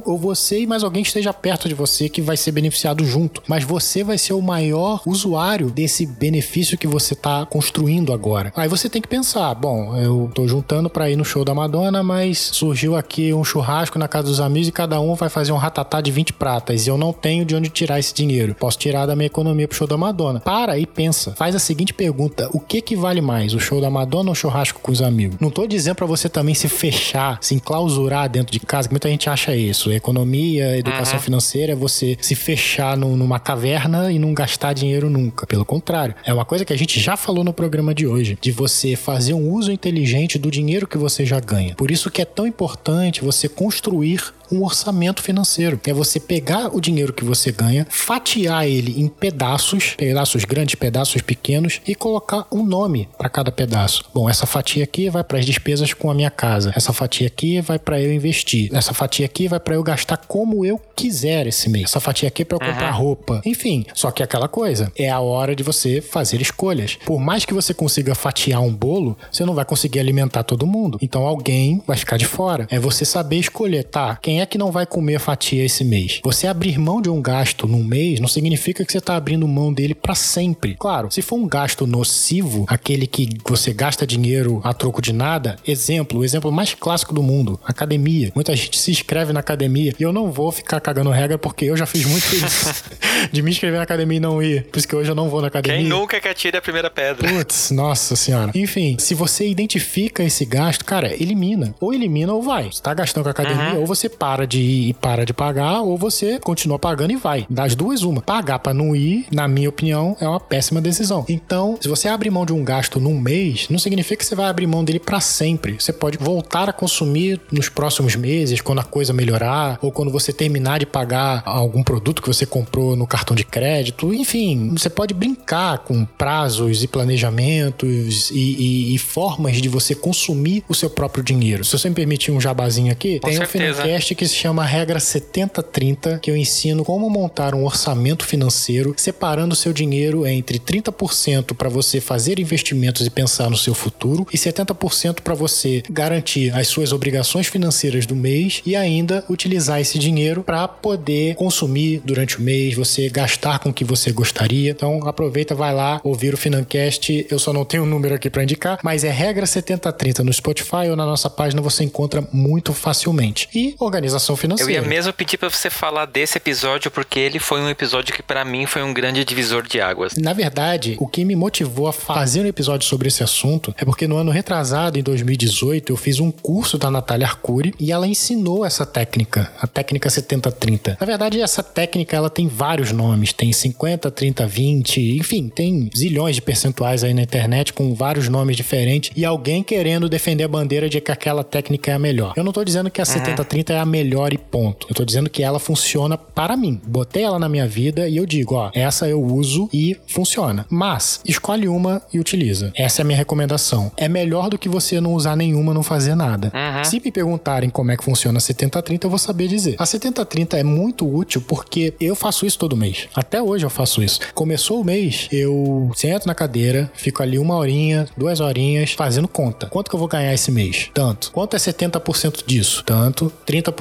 ou, ou você e mais alguém que esteja perto de você que vai ser beneficiado junto. Mas você vai ser o maior usuário desse benefício que você tá construindo agora. Aí você tem que pensar, bom, eu tô juntando pra ir no show da Madonna, mas surgiu aqui um churrasco na casa dos amigos e cada um vai fazer um ratatá de 20 pratas e eu não tenho de onde tirar esse dinheiro. Posso tirar da minha economia pro show da Madonna. Para e pensa. Faz a seguinte pergunta: o que que vale mais, o show da Madonna ou o churrasco com os amigos? Não tô dizendo pra você também se fechar, se enclausurar dentro de casa, que muita gente acha isso. Economia, educação financeira é você se fechar num- numa caverna e não gastar dinheiro nunca. Pelo contrário, é uma coisa que a gente já falou no programa de hoje, de você fazer um uso inteligente do dinheiro que você já ganha. Por isso que é tão importante você construir um orçamento financeiro. É você pegar o dinheiro que você ganha, fatiar ele em pedaços, pedaços grandes, pedaços pequenos e colocar um nome para cada pedaço. Bom, essa fatia aqui vai para as despesas com a minha casa. Essa fatia aqui vai para eu investir. Essa fatia aqui vai para eu gastar como eu quiser esse mês. Essa fatia aqui é para eu comprar roupa. Enfim, só que é aquela coisa, é a hora de você fazer escolhas. Por mais que você consiga fatiar um bolo, você não vai conseguir alimentar todo mundo. Então alguém vai ficar de fora. É você saber escolher, tá? Quem é que não vai comer fatia esse mês? Você abrir mão de um gasto num mês não significa que você tá abrindo mão dele para sempre. Claro, se for um gasto nocivo, aquele que você gasta dinheiro a troco de nada, exemplo, o exemplo mais clássico do mundo, academia. Muita gente se inscreve na academia e eu não vou ficar cagando regra porque eu já fiz muito isso. de me inscrever na academia e não ir. Por isso que hoje eu não vou na academia. Quem nunca que atire a primeira pedra? Putz, nossa senhora. Enfim, se você identifica esse gasto, cara, elimina. Ou elimina ou vai. Você tá gastando com a academia, ou você para de ir e para de pagar, ou você continua pagando e vai. Das duas, uma. Pagar pra não ir, na minha opinião, é uma péssima decisão. Então, se você abre mão de um gasto num mês, não significa que você vai abrir mão dele pra sempre. Você pode voltar a consumir nos próximos meses, quando a coisa melhorar, ou quando você terminar de pagar algum produto que você comprou no cartão de crédito. Enfim, você pode brincar com prazos e planejamentos e, e- e formas de você consumir o seu próprio dinheiro. Se você me permitir um jabazinho aqui, Com tem um certeza. Finocast que se chama Regra 7030, que eu ensino como montar um orçamento financeiro, separando seu dinheiro entre 30% para você fazer investimentos e pensar no seu futuro e 70% para você garantir as suas obrigações financeiras do mês e ainda utilizar esse dinheiro para poder consumir durante o mês, você gastar com o que você gostaria. Então aproveita, vai lá ouvir o Financast. Eu só não tenho um número aqui para indicar, mas é regra 7030 no Spotify ou na nossa página você encontra muito facilmente. E organização Eu financeira. ia mesmo pedir pra você falar desse episódio, porque ele foi um episódio que pra mim foi um grande divisor de águas. Na verdade, o que me motivou a fazer um episódio sobre esse assunto é porque no ano retrasado, em 2018, eu fiz um curso da Natália Arcuri e ela ensinou essa técnica, a técnica 7030. Na verdade, essa técnica ela tem vários vários nomes. Tem 50, 30, 20, enfim, tem zilhões de percentuais aí na internet com vários nomes diferentes e alguém querendo defender a bandeira de que aquela técnica é a melhor. Eu não tô dizendo que a uhum. 70-30 é a melhor e ponto. Eu tô dizendo que ela funciona para mim. Botei ela na minha vida e eu digo, ó, essa eu uso e funciona. Mas escolhe uma e utiliza. Essa é a minha recomendação. É melhor do que você não usar nenhuma, não fazer nada. Uhum. Se me perguntarem como é que funciona a 70-30, eu vou saber dizer. A 70-30 é muito útil porque eu faço isso todo mês. Até hoje eu faço isso. Começou o mês, eu sento na cadeira, fico ali uma horinha, duas horinhas, fazendo conta. Quanto que eu vou ganhar esse mês? Tanto. Quanto é 70% disso? Tanto. 30%?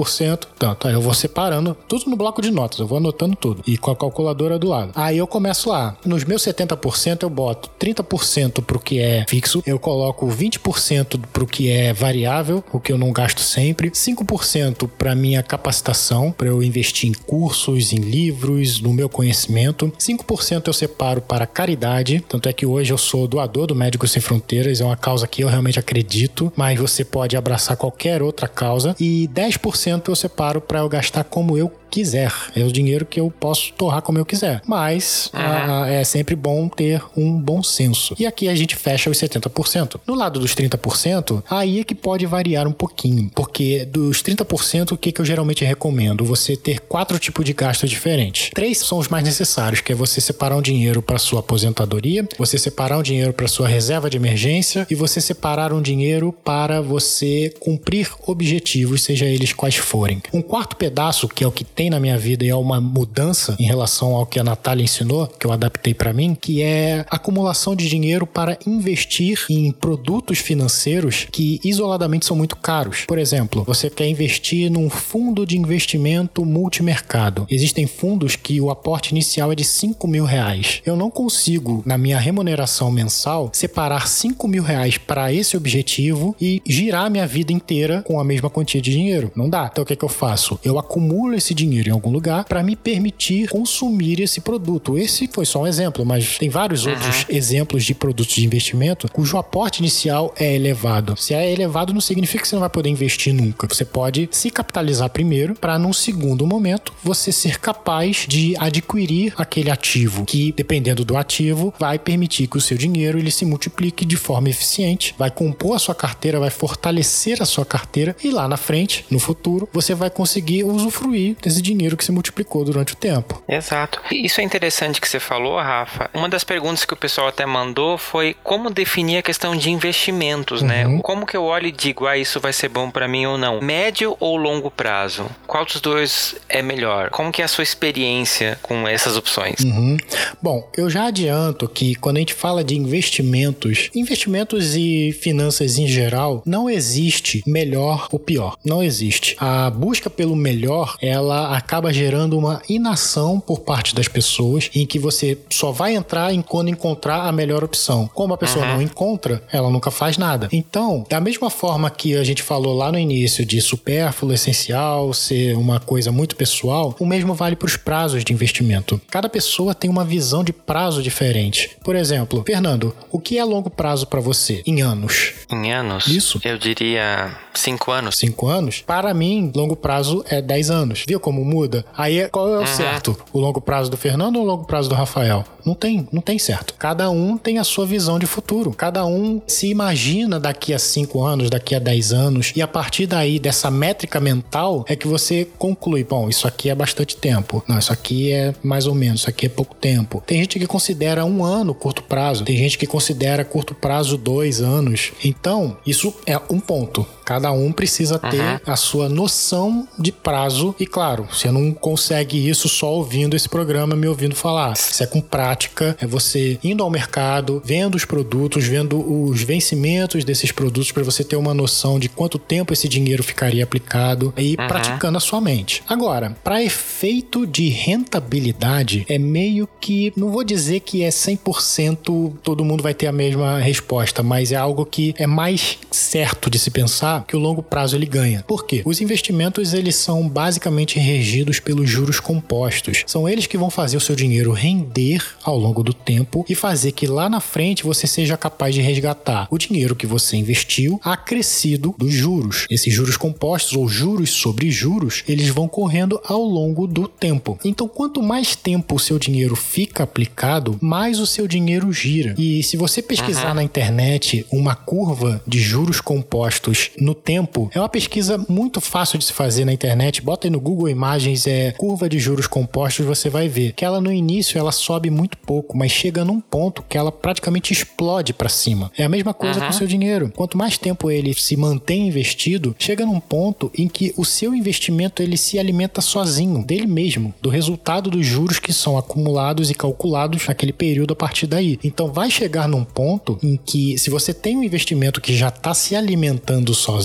Tanto. Aí eu vou separando tudo no bloco de notas. Eu vou anotando tudo. E com a calculadora do lado. Aí eu começo lá. Nos meus 70% eu boto 30% pro que é fixo. Eu coloco 20% pro que é variável, o que eu não gasto sempre. 5% para minha capacitação, para eu investir em cursos, em livros, no meu conhecimento. 5% eu separo para caridade. Tanto é que hoje eu sou doador do Médicos Sem Fronteiras. É uma causa que eu realmente acredito. Mas você pode abraçar qualquer outra causa. E 10% eu separo para eu gastar como eu quiser. É o dinheiro que eu posso torrar como eu quiser. Mas uhum. é sempre bom ter um bom senso. E aqui a gente fecha os 70%. No lado dos 30%, aí é que pode variar um pouquinho. Porque dos 30%, o que, que eu geralmente recomendo? Você ter quatro tipos de gastos diferentes. Três são os mais necessários, que é você separar um dinheiro para sua aposentadoria, você separar um dinheiro para sua reserva de emergência e você separar um dinheiro para você cumprir objetivos, seja eles quais forem. Um quarto pedaço, que é o que tem na minha vida e é uma mudança em relação ao que a Natália ensinou, que eu adaptei para mim, que é acumulação de dinheiro para investir em produtos financeiros que isoladamente são muito caros. Por exemplo, você quer investir num fundo de investimento multimercado. Existem fundos que o aporte inicial é de 5 mil reais. Eu não consigo, na minha remuneração mensal, separar 5 mil reais para esse objetivo e girar minha vida inteira com a mesma quantia de dinheiro. Não dá. Então o que, é que eu faço? Eu acumulo esse dinheiro dinheiro em algum lugar para me permitir consumir esse produto. Esse foi só um exemplo, mas tem vários uhum. outros exemplos de produtos de investimento cujo aporte inicial é elevado. Se é elevado, não significa que você não vai poder investir nunca. Você pode se capitalizar primeiro para, num segundo momento, você ser capaz de adquirir aquele ativo que, dependendo do ativo, vai permitir que o seu dinheiro ele se multiplique de forma eficiente, vai compor a sua carteira, vai fortalecer a sua carteira e lá na frente, no futuro, você vai conseguir usufruir desse dinheiro que se multiplicou durante o tempo. Exato. Isso é interessante que você falou, Rafa. Uma das perguntas que o pessoal até mandou foi como definir a questão de investimentos, né? uhum. né? Como que eu olho e digo, ah, isso vai ser bom para mim ou não? Médio ou longo prazo? Qual dos dois é melhor? Como que é a sua experiência com essas opções? Uhum. Bom, eu já adianto que quando a gente fala de investimentos, investimentos e finanças em geral, não existe melhor ou pior. Não existe. A busca pelo melhor, ela acaba gerando uma inação por parte das pessoas em que você só vai entrar em quando encontrar a melhor opção. Como a pessoa uhum. não encontra, ela nunca faz nada. Então, da mesma forma que a gente falou lá no início de supérfluo, essencial, ser uma coisa muito pessoal, o mesmo vale para os prazos de investimento. Cada pessoa tem uma visão de prazo diferente. Por exemplo, Fernando, o que é longo prazo para você em anos? Em anos? Isso. Eu diria cinco anos. Cinco anos? Para mim, longo prazo é dez anos. Viu como como muda. Aí qual é o uhum. certo? O longo prazo do Fernando ou o longo prazo do Rafael? Não tem, não tem certo. Cada um tem a sua visão de futuro. Cada um se imagina daqui a 5 anos, daqui a 10 anos, e a partir daí, dessa métrica mental, é que você conclui: bom, isso aqui é bastante tempo. Não, isso aqui é mais ou menos, isso aqui é pouco tempo. Tem gente que considera um ano curto prazo, tem gente que considera curto prazo dois anos. Então, isso é um ponto. Cada um precisa ter uhum. a sua noção de prazo. E claro, você não consegue isso só ouvindo esse programa, me ouvindo falar. Isso é com prática, é você indo ao mercado, vendo os produtos, vendo os vencimentos desses produtos para você ter uma noção de quanto tempo esse dinheiro ficaria aplicado e uhum. praticando a sua mente. Agora, para efeito de rentabilidade, é meio que, não vou dizer que é 100% todo mundo vai ter a mesma resposta, mas é algo que é mais certo de se pensar pensar que o longo prazo ele ganha. Por quê? Os investimentos eles são basicamente regidos pelos juros compostos. São eles que vão fazer o seu dinheiro render ao longo do tempo e fazer que lá na frente você seja capaz de resgatar o dinheiro que você investiu acrescido dos juros. Esses juros compostos ou juros sobre juros, eles vão correndo ao longo do tempo. Então, quanto mais tempo o seu dinheiro fica aplicado, mais o seu dinheiro gira. E se você pesquisar uhum. na internet uma curva de juros compostos no tempo, é uma pesquisa muito fácil de se fazer na internet. Bota aí no Google Imagens é curva de juros compostos, você vai ver que ela no início ela sobe muito pouco, mas chega num ponto que ela praticamente explode para cima. É a mesma coisa uhum. com o seu dinheiro. Quanto mais tempo ele se mantém investido, chega num ponto em que o seu investimento ele se alimenta sozinho dele mesmo, do resultado dos juros que são acumulados e calculados naquele período a partir daí. Então vai chegar num ponto em que se você tem um investimento que já está se alimentando sozinho,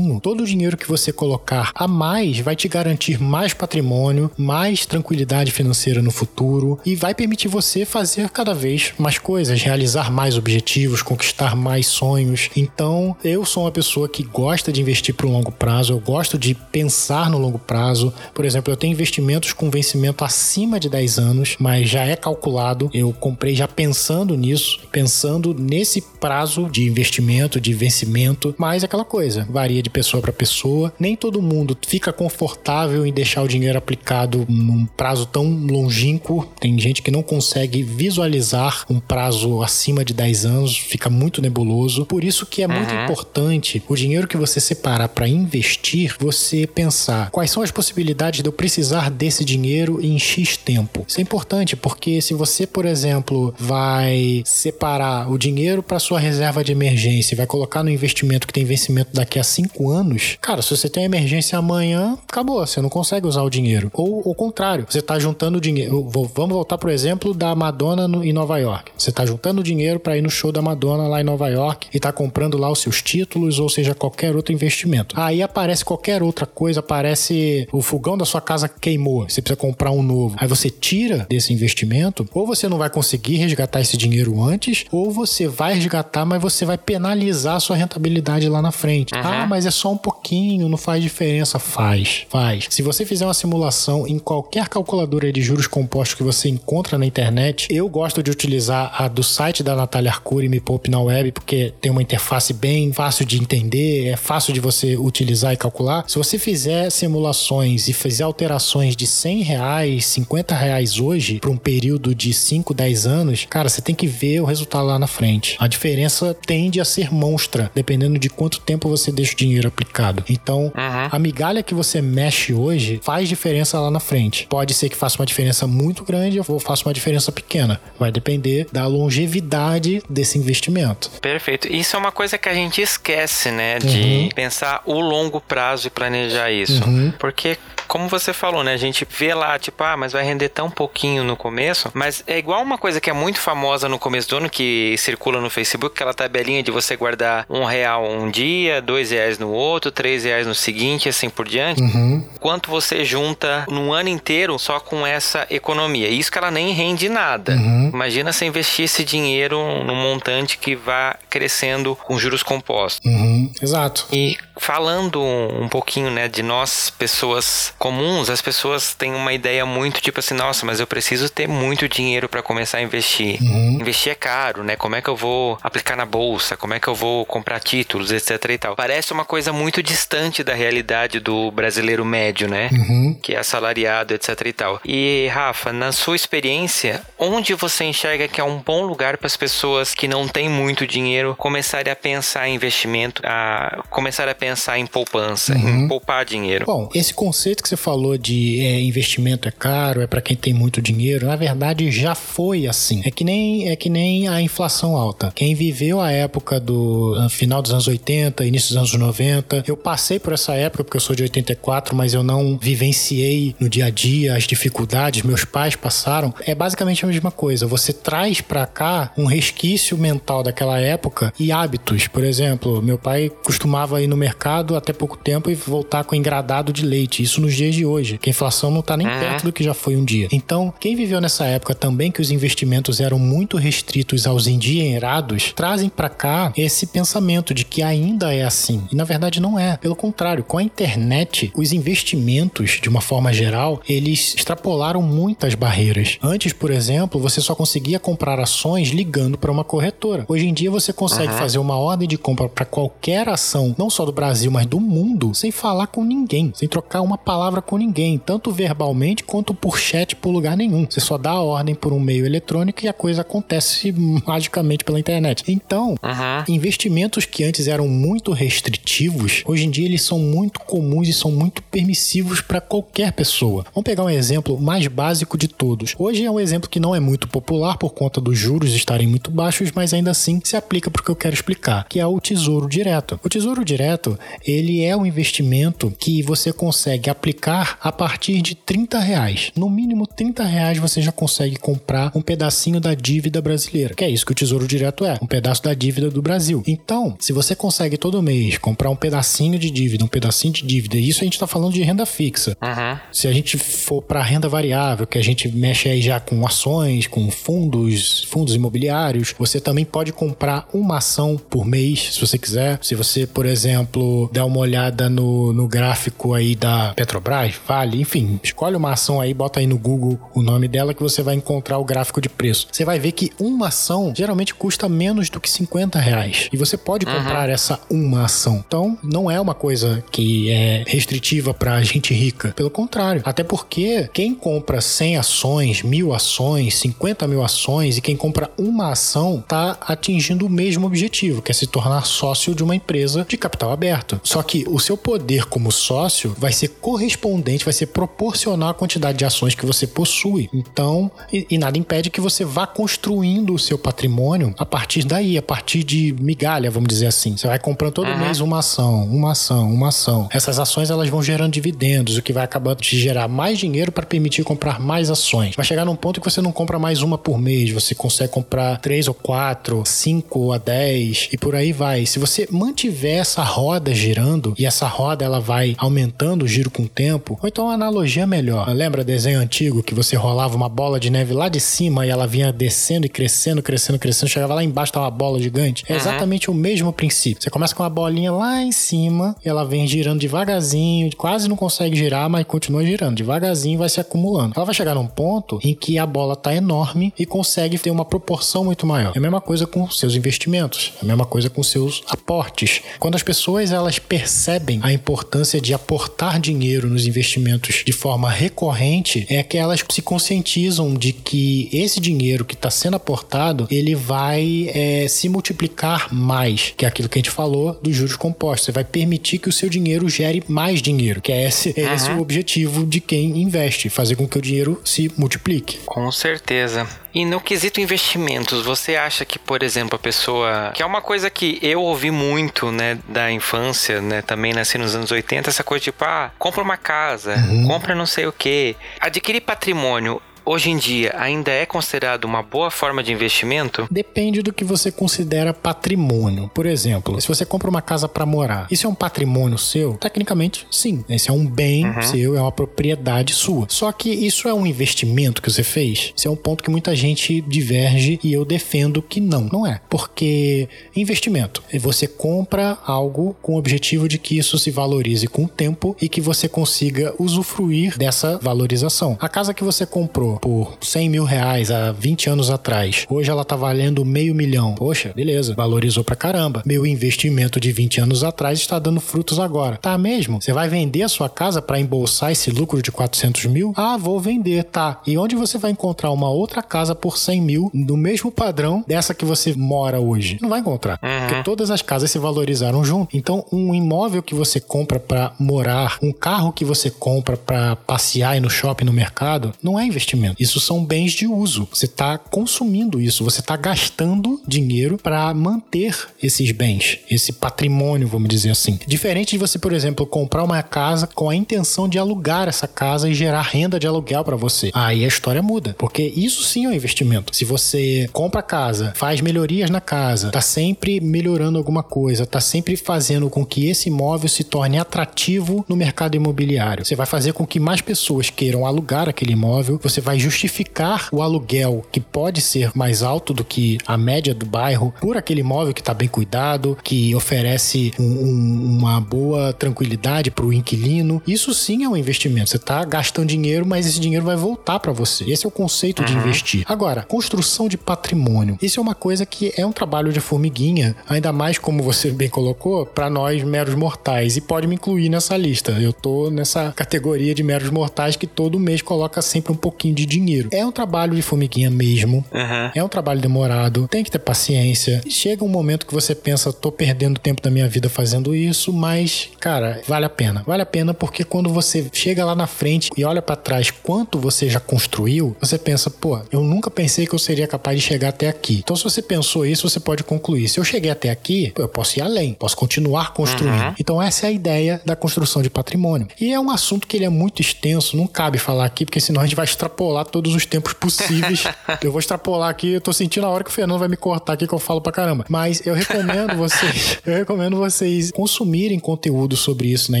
todo o dinheiro que você colocar a mais vai te garantir mais patrimônio, mais tranquilidade financeira no futuro e vai permitir você fazer cada vez mais coisas, realizar mais objetivos, conquistar mais sonhos. Então, eu sou uma pessoa que gosta de investir para o longo prazo, eu gosto de pensar no longo prazo. Por exemplo, eu tenho investimentos com vencimento acima de 10 anos, mas já é calculado. Eu comprei já pensando nisso, pensando nesse prazo de investimento, de vencimento, mas aquela coisa, varia de pessoa para pessoa. Nem todo mundo fica confortável em deixar o dinheiro aplicado num prazo tão longínquo. Tem gente que não consegue visualizar um prazo acima de 10 anos, fica muito nebuloso. Por isso que é uhum. muito importante o dinheiro que você separar para investir, você pensar quais são as possibilidades de eu precisar desse dinheiro em X tempo. Isso é importante porque se você, por exemplo, vai separar o dinheiro para sua reserva de emergência e vai colocar no investimento que tem vencimento daqui a 5 anos, cara, se você tem emergência amanhã, acabou, você não consegue usar o dinheiro. Ou o contrário, você está juntando dinheiro. Vamos voltar pro exemplo da Madonna no, em Nova York. Você está juntando dinheiro para ir no show da Madonna lá em Nova York e está comprando lá os seus títulos ou seja qualquer outro investimento. Aí aparece qualquer outra coisa, aparece o fogão da sua casa queimou, você precisa comprar um novo. Aí você tira desse investimento, ou você não vai conseguir resgatar esse dinheiro antes, ou você vai resgatar, mas você vai penalizar a sua rentabilidade lá na frente. Ah, mas é só um pouquinho, não faz diferença. Faz, faz. Se você fizer uma simulação em qualquer calculadora de juros compostos que você encontra na internet, eu gosto de utilizar a do site da Natália Arcuri, Me Poupe na Web, porque tem uma interface bem fácil de entender, é fácil de você utilizar e calcular. Se você fizer simulações e fizer alterações de 100 reais, 50 reais hoje, para um período de 5, 10 anos, cara, você tem que ver o resultado lá na frente. A diferença tende a ser monstra, dependendo de quanto tempo você deixa o dinheiro aplicado. Então, uhum. a migalha que você mexe hoje faz diferença lá na frente. Pode ser que faça uma diferença muito grande ou faça uma diferença pequena. Vai depender da longevidade desse investimento. Perfeito. Isso é uma coisa que a gente esquece, né? De uhum. pensar o longo prazo e planejar isso. Uhum. Porque como você falou, né? A gente vê lá, tipo, ah, mas vai render tão pouquinho no começo. Mas é igual uma coisa que é muito famosa no começo do ano, que circula no Facebook, aquela tabelinha de você guardar um real um dia, dois reais no outro, três reais no seguinte, assim por diante. Uhum. Quanto você junta no ano inteiro só com essa economia. Isso que ela nem rende nada. Uhum. Imagina você investir esse dinheiro num montante que vá crescendo com juros compostos. Uhum. Exato. E falando um pouquinho, né, de nós, pessoas comuns, as pessoas têm uma ideia muito tipo assim, nossa, mas eu preciso ter muito dinheiro para começar a investir. Uhum. Investir é caro, né? Como é que eu vou aplicar na bolsa? Como é que eu vou comprar títulos, etc e tal. Parece uma coisa muito distante da realidade do brasileiro médio, né? Uhum. Que é assalariado, etc e tal. E Rafa, na sua experiência, onde você enxerga que é um bom lugar para as pessoas que não têm muito dinheiro começarem a pensar em investimento, a começar a pensar em poupança, uhum. em poupar dinheiro? Bom, esse conceito que que você falou de é, investimento é caro, é para quem tem muito dinheiro, na verdade já foi assim. É que nem é que nem a inflação alta. Quem viveu a época do final dos anos 80, início dos anos 90, eu passei por essa época porque eu sou de 84, mas eu não vivenciei no dia a dia as dificuldades, meus pais passaram. É basicamente a mesma coisa. Você traz para cá um resquício mental daquela época e hábitos. Por exemplo, meu pai costumava ir no mercado supermercado até pouco tempo e voltar com engradado de leite. Isso nos dias de hoje, que a inflação não está nem uhum. perto do que já foi um dia. Então, quem viveu nessa época também que os investimentos eram muito restritos aos endinheirados, trazem para cá esse pensamento de que ainda é assim. E na verdade não é. Pelo contrário, com a internet, os investimentos, de uma forma geral, eles extrapolaram muitas barreiras. Antes, por exemplo, você só conseguia comprar ações ligando para uma corretora. Hoje em dia você consegue fazer uma ordem de compra para qualquer ação, não só do Brasil, mas do mundo, sem falar com ninguém, sem trocar uma palavra com ninguém, tanto verbalmente quanto por chat por lugar nenhum. Você só dá a ordem por um meio eletrônico e a coisa acontece magicamente pela internet. Então, uhum. investimentos que antes eram muito restritivos, hoje em dia eles são muito comuns e são muito permissivos para qualquer pessoa. Vamos pegar um exemplo mais básico de todos. Hoje é um exemplo que não é muito popular por conta dos juros estarem muito baixos, mas ainda assim se aplica para o que eu quero explicar, que é o Tesouro Direto. O Tesouro Direto, ele é um investimento que você consegue aplicar a partir de 30 reais. No mínimo 30 reais você já consegue comprar um pedacinho da dívida brasileira, que é isso que o Tesouro Direto é, um pedaço da dívida do Brasil. Então, se você consegue todo mês comprar um pedacinho de dívida, um pedacinho de dívida, isso a gente está falando de renda fixa. Uhum. Se a gente for para renda variável, que a gente mexe aí já com ações, com fundos, fundos imobiliários, você também pode comprar uma ação por mês, se você quiser. Se você, por exemplo, der uma olhada no, no gráfico aí da Petrobras, Vale, enfim, escolhe uma ação aí, bota aí no Google o nome dela que você vai encontrar o gráfico de preço. Você vai ver que uma ação geralmente custa menos do que 50 reais. E você pode uhum. comprar essa uma ação. Então, não é uma coisa que é restritiva pra gente rica. Pelo contrário. Até porque quem compra 100 ações, mil ações, 50 mil ações e quem compra uma ação tá atingindo o mesmo objetivo, que é se tornar sócio de uma empresa de capital aberto. Só que o seu poder como sócio vai ser correspondente, vai ser proporcional à quantidade de ações que você possui. Então, e, e nada impede que você vá construindo o seu patrimônio a partir daí, a partir de migalha, vamos dizer assim. Você vai comprando todo uhum. mês uma ação, uma ação, uma ação. Essas ações elas vão gerando dividendos, o que vai acabando de gerar mais dinheiro para permitir comprar mais ações. Vai chegar num ponto que você não compra mais uma por mês, você consegue comprar três ou quatro, cinco a dez e por aí vai. Se você mantiver essa roda girando e essa roda ela vai aumentando o giro com o tempo, ou então uma analogia melhor. Lembra desenho antigo que você rolava uma bola de neve lá de cima e ela vinha descendo e crescendo, crescendo, crescendo, chegava lá embaixo tá uma bola gigante? É uhum. exatamente o mesmo princípio. Você começa com uma bolinha lá em cima e ela vem girando devagarzinho, quase não consegue girar, mas continua girando. Devagarzinho vai se acumulando. Ela vai chegar num ponto em que a bola tá enorme e consegue ter uma proporção muito maior. É a mesma coisa com seus investimentos, é a mesma coisa com seus aportes. Quando as pessoas elas percebem a importância de aportar dinheiro nos investimentos de forma recorrente, é que elas se conscientizam de que esse dinheiro que está sendo aportado ele vai é, se multiplicar mais, que é aquilo que a gente falou dos juros compostos. Você vai permitir que o seu dinheiro gere mais dinheiro, que é esse, uhum. esse o objetivo de quem investe, fazer com que o dinheiro se multiplique. Com certeza. E no quesito investimentos, você acha que, por exemplo, a pessoa. Que é uma coisa que eu ouvi muito, né, da infância, né? Também nasci nos anos 80, essa coisa tipo, ah, compra uma casa, uhum. compra não sei o quê. Adquirir patrimônio hoje em dia ainda é considerado uma boa forma de investimento? Depende do que você considera patrimônio. Por exemplo, se você compra uma casa para morar, isso é um patrimônio seu? Tecnicamente, sim. Esse é um bem uhum. seu, é uma propriedade sua. Só que isso é um investimento que você fez? Esse é um ponto que muita gente diverge e eu defendo que não. Não é. Porque investimento, você compra algo com o objetivo de que isso se valorize com o tempo e que você consiga usufruir dessa valorização. A casa que você comprou por 100 mil reais há 20 anos atrás, hoje ela tá valendo meio milhão. Poxa, beleza, valorizou pra caramba. Meu investimento de 20 anos atrás está dando frutos agora. Tá mesmo? Você vai vender a sua casa para embolsar esse lucro de 400 mil? Ah, vou vender, tá. E onde você vai encontrar uma outra casa por 100 mil do mesmo padrão dessa que você mora hoje? Não vai encontrar. Uhum. Porque todas as casas se valorizaram junto. Então, um imóvel que você compra para morar, um carro que você compra para passear e no shopping, no mercado, não é investimento Isso são bens de uso. Você está consumindo isso, você está gastando dinheiro para manter esses bens, esse patrimônio, vamos dizer assim. Diferente de você, por exemplo, comprar uma casa com a intenção de alugar essa casa e gerar renda de aluguel para você. Aí a história muda, porque isso sim é um investimento. Se você compra a casa, faz melhorias na casa, tá sempre melhorando alguma coisa, tá sempre fazendo com que esse imóvel se torne atrativo no mercado imobiliário. Você vai fazer com que mais pessoas queiram alugar aquele imóvel, você vai justificar o aluguel que pode ser mais alto do que a média do bairro por aquele imóvel que está bem cuidado, que oferece um, um, uma boa tranquilidade para o inquilino. Isso sim é um investimento. Você está gastando dinheiro, mas esse dinheiro vai voltar para você. Esse é o conceito uhum. de investir. Agora, construção de patrimônio. Isso é uma coisa que é um trabalho de formiguinha, ainda mais como você bem colocou, para nós meros mortais. E pode me incluir nessa lista. Eu tô nessa categoria de meros mortais que todo mês coloca sempre um pouquinho de dinheiro. É um trabalho de formiguinha mesmo. Uhum. É um trabalho demorado. Tem que ter paciência. Chega um momento que você pensa, tô perdendo tempo da minha vida fazendo isso, mas, cara, vale a pena. Vale a pena porque quando você chega lá na frente e olha para trás quanto você já construiu, você pensa, pô, eu nunca pensei que eu seria capaz de chegar até aqui. Então, se você pensou isso, você pode concluir. Se eu cheguei até aqui, eu posso ir além, posso continuar construindo. Uhum. Então, essa é a ideia da construção de patrimônio. E é um assunto que ele é muito extenso, não cabe falar aqui, porque senão a gente vai extrapolar todos os tempos possíveis. eu vou extrapolar aqui, eu tô sentindo a hora que o Fernando vai me cortar aqui que eu falo pra caramba. Mas eu recomendo vocês, eu recomendo vocês consumirem conteúdo sobre isso na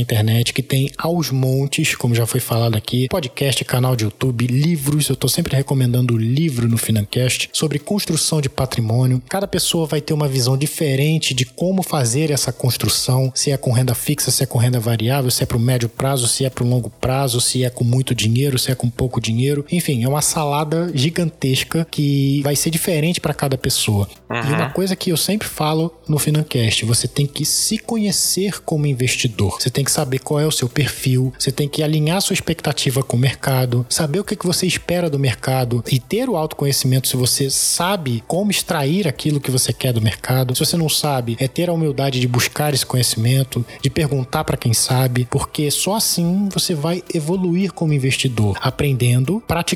internet, que tem aos montes, como já foi falado aqui, podcast, canal de YouTube, livros, eu tô sempre recomendando livro no Financast sobre construção de patrimônio. Cada pessoa vai ter uma visão diferente de como fazer essa construção, se é com renda fixa, se é com renda variável, se é pro médio prazo, se é pro longo prazo, se é com muito dinheiro, se é com pouco dinheiro. Enfim, é uma salada gigantesca que vai ser diferente para cada pessoa. Uhum. E uma coisa que eu sempre falo no Financast, você tem que se conhecer como investidor. Você tem que saber qual é o seu perfil, você tem que alinhar sua expectativa com o mercado, saber o que, que você espera do mercado e ter o autoconhecimento se você sabe como extrair aquilo que você quer do mercado. Se você não sabe, é ter a humildade de buscar esse conhecimento, de perguntar para quem sabe, porque só assim você vai evoluir como investidor, aprendendo, praticando,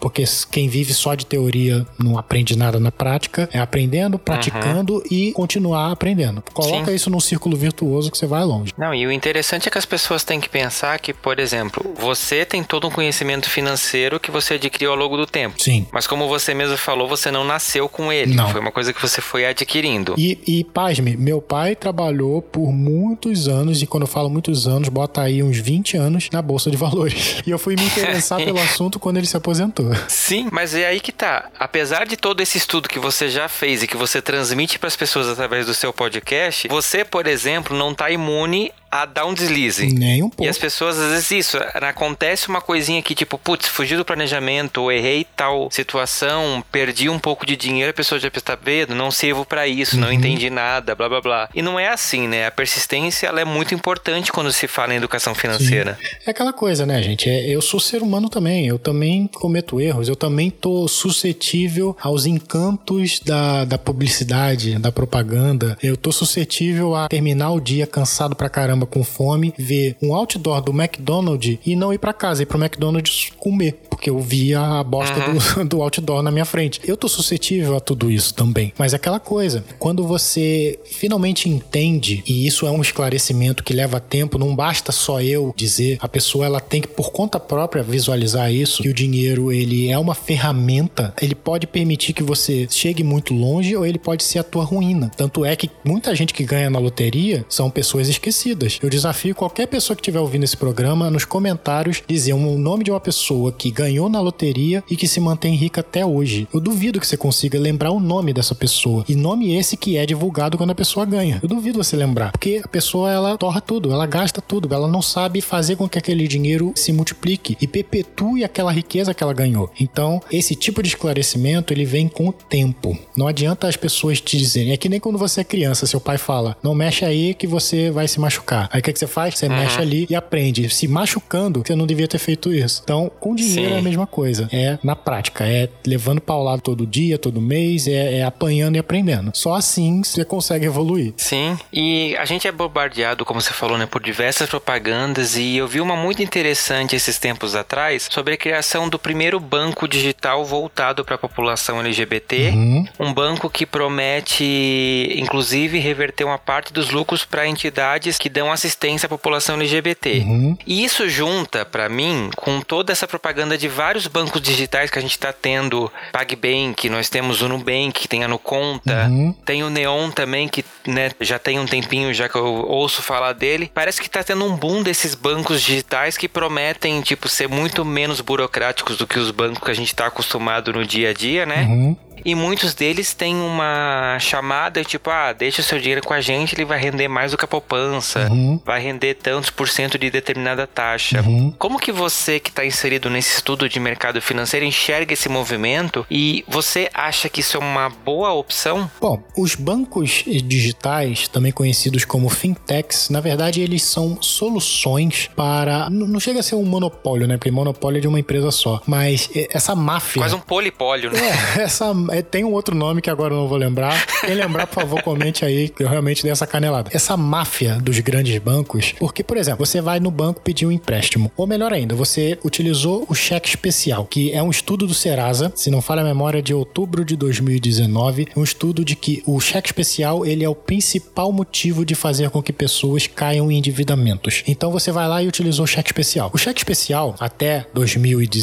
porque quem vive só de teoria não aprende nada na prática, é aprendendo, praticando uhum. e continuar aprendendo. Coloca Sim. isso num círculo virtuoso que você vai longe. Não, e o interessante é que as pessoas têm que pensar que, por exemplo, você tem todo um conhecimento financeiro que você adquiriu ao longo do tempo. Sim. Mas como você mesmo falou, você não nasceu com ele. Não. Foi uma coisa que você foi adquirindo. E, e pasme, meu pai trabalhou por muitos anos, e quando eu falo muitos anos, bota aí uns 20 anos na Bolsa de Valores. E eu fui me interessar pelo assunto quando ele se aposentou. Sim, mas é aí que tá. Apesar de todo esse estudo que você já fez e que você transmite para as pessoas através do seu podcast, você, por exemplo, não tá imune a dar um deslize. Nem um pouco. E as pessoas, às vezes, isso, acontece uma coisinha que, tipo, putz, fugi do planejamento, errei tal situação, perdi um pouco de dinheiro, a pessoa já está vendo, não sirvo para isso, uhum. não entendi nada, blá blá blá. E não é assim, né? A persistência, ela é muito importante quando se fala em educação financeira. Sim. É aquela coisa, né, gente? É, eu sou ser humano também, eu também cometo erros, eu também tô suscetível aos encantos da, da publicidade, da propaganda, eu tô suscetível a terminar o dia cansado pra caramba com fome, ver um outdoor do McDonald's e não ir para casa, ir pro McDonald's comer, porque eu via a bosta uhum. do, do outdoor na minha frente. Eu tô suscetível a tudo isso também. Mas é aquela coisa, quando você finalmente entende, e isso é um esclarecimento que leva tempo, não basta só eu dizer, a pessoa ela tem que por conta própria visualizar isso, que o dinheiro ele é uma ferramenta, ele pode permitir que você chegue muito longe ou ele pode ser a tua ruína. Tanto é que muita gente que ganha na loteria são pessoas esquecidas. Eu desafio qualquer pessoa que estiver ouvindo esse programa nos comentários dizer o nome de uma pessoa que ganhou na loteria e que se mantém rica até hoje. Eu duvido que você consiga lembrar o nome dessa pessoa. E nome esse que é divulgado quando a pessoa ganha. Eu duvido você lembrar. Porque a pessoa ela torra tudo, ela gasta tudo, ela não sabe fazer com que aquele dinheiro se multiplique e perpetue aquela riqueza que ela ganhou. Então, esse tipo de esclarecimento ele vem com o tempo. Não adianta as pessoas te dizerem. É que nem quando você é criança, seu pai fala: não mexe aí que você vai se machucar. Aí o que, que você faz? Você uhum. mexe ali e aprende. Se machucando, você não devia ter feito isso. Então, com dinheiro Sim. é a mesma coisa. É na prática, é levando paulado todo dia, todo mês, é, é apanhando e aprendendo. Só assim você consegue evoluir. Sim, e a gente é bombardeado, como você falou, né, por diversas propagandas e eu vi uma muito interessante esses tempos atrás sobre a criação do primeiro banco digital voltado para a população LGBT, uhum. um banco que promete inclusive reverter uma parte dos lucros para entidades que dão assistência à população LGBT. Uhum. E isso junta para mim com toda essa propaganda de vários bancos digitais que a gente está tendo, PagBank, nós temos o Nubank, que tem a Nuconta, uhum. tem o Neon também que, né, já tem um tempinho já que eu ouço falar dele. Parece que está tendo um boom desses bancos digitais que prometem, tipo, ser muito menos burocráticos do que os bancos que a gente está acostumado no dia a dia, né? Uhum. E muitos deles têm uma chamada tipo, ah, deixa o seu dinheiro com a gente, ele vai render mais do que a poupança, uhum. vai render tantos por cento de determinada taxa. Uhum. Como que você que está inserido nesse estudo de mercado financeiro enxerga esse movimento e você acha que isso é uma boa opção? Bom, os bancos digitais, também conhecidos como fintechs, na verdade eles são soluções para. Não chega a ser um monopólio, né? Porque monopólio é de uma empresa só. Mas essa máfia. Quase um polipólio, né? É, essa é, tem um outro nome que agora eu não vou lembrar. Quem lembrar, por favor, comente aí que eu realmente dei essa canelada. Essa máfia dos grandes bancos, porque, por exemplo, você vai no banco pedir um empréstimo. Ou melhor ainda, você utilizou o cheque especial, que é um estudo do Serasa, se não falha a memória, de outubro de 2019, um estudo de que o cheque especial ele é o principal motivo de fazer com que pessoas caiam em endividamentos. Então você vai lá e utilizou o cheque especial. O cheque especial, até 2019,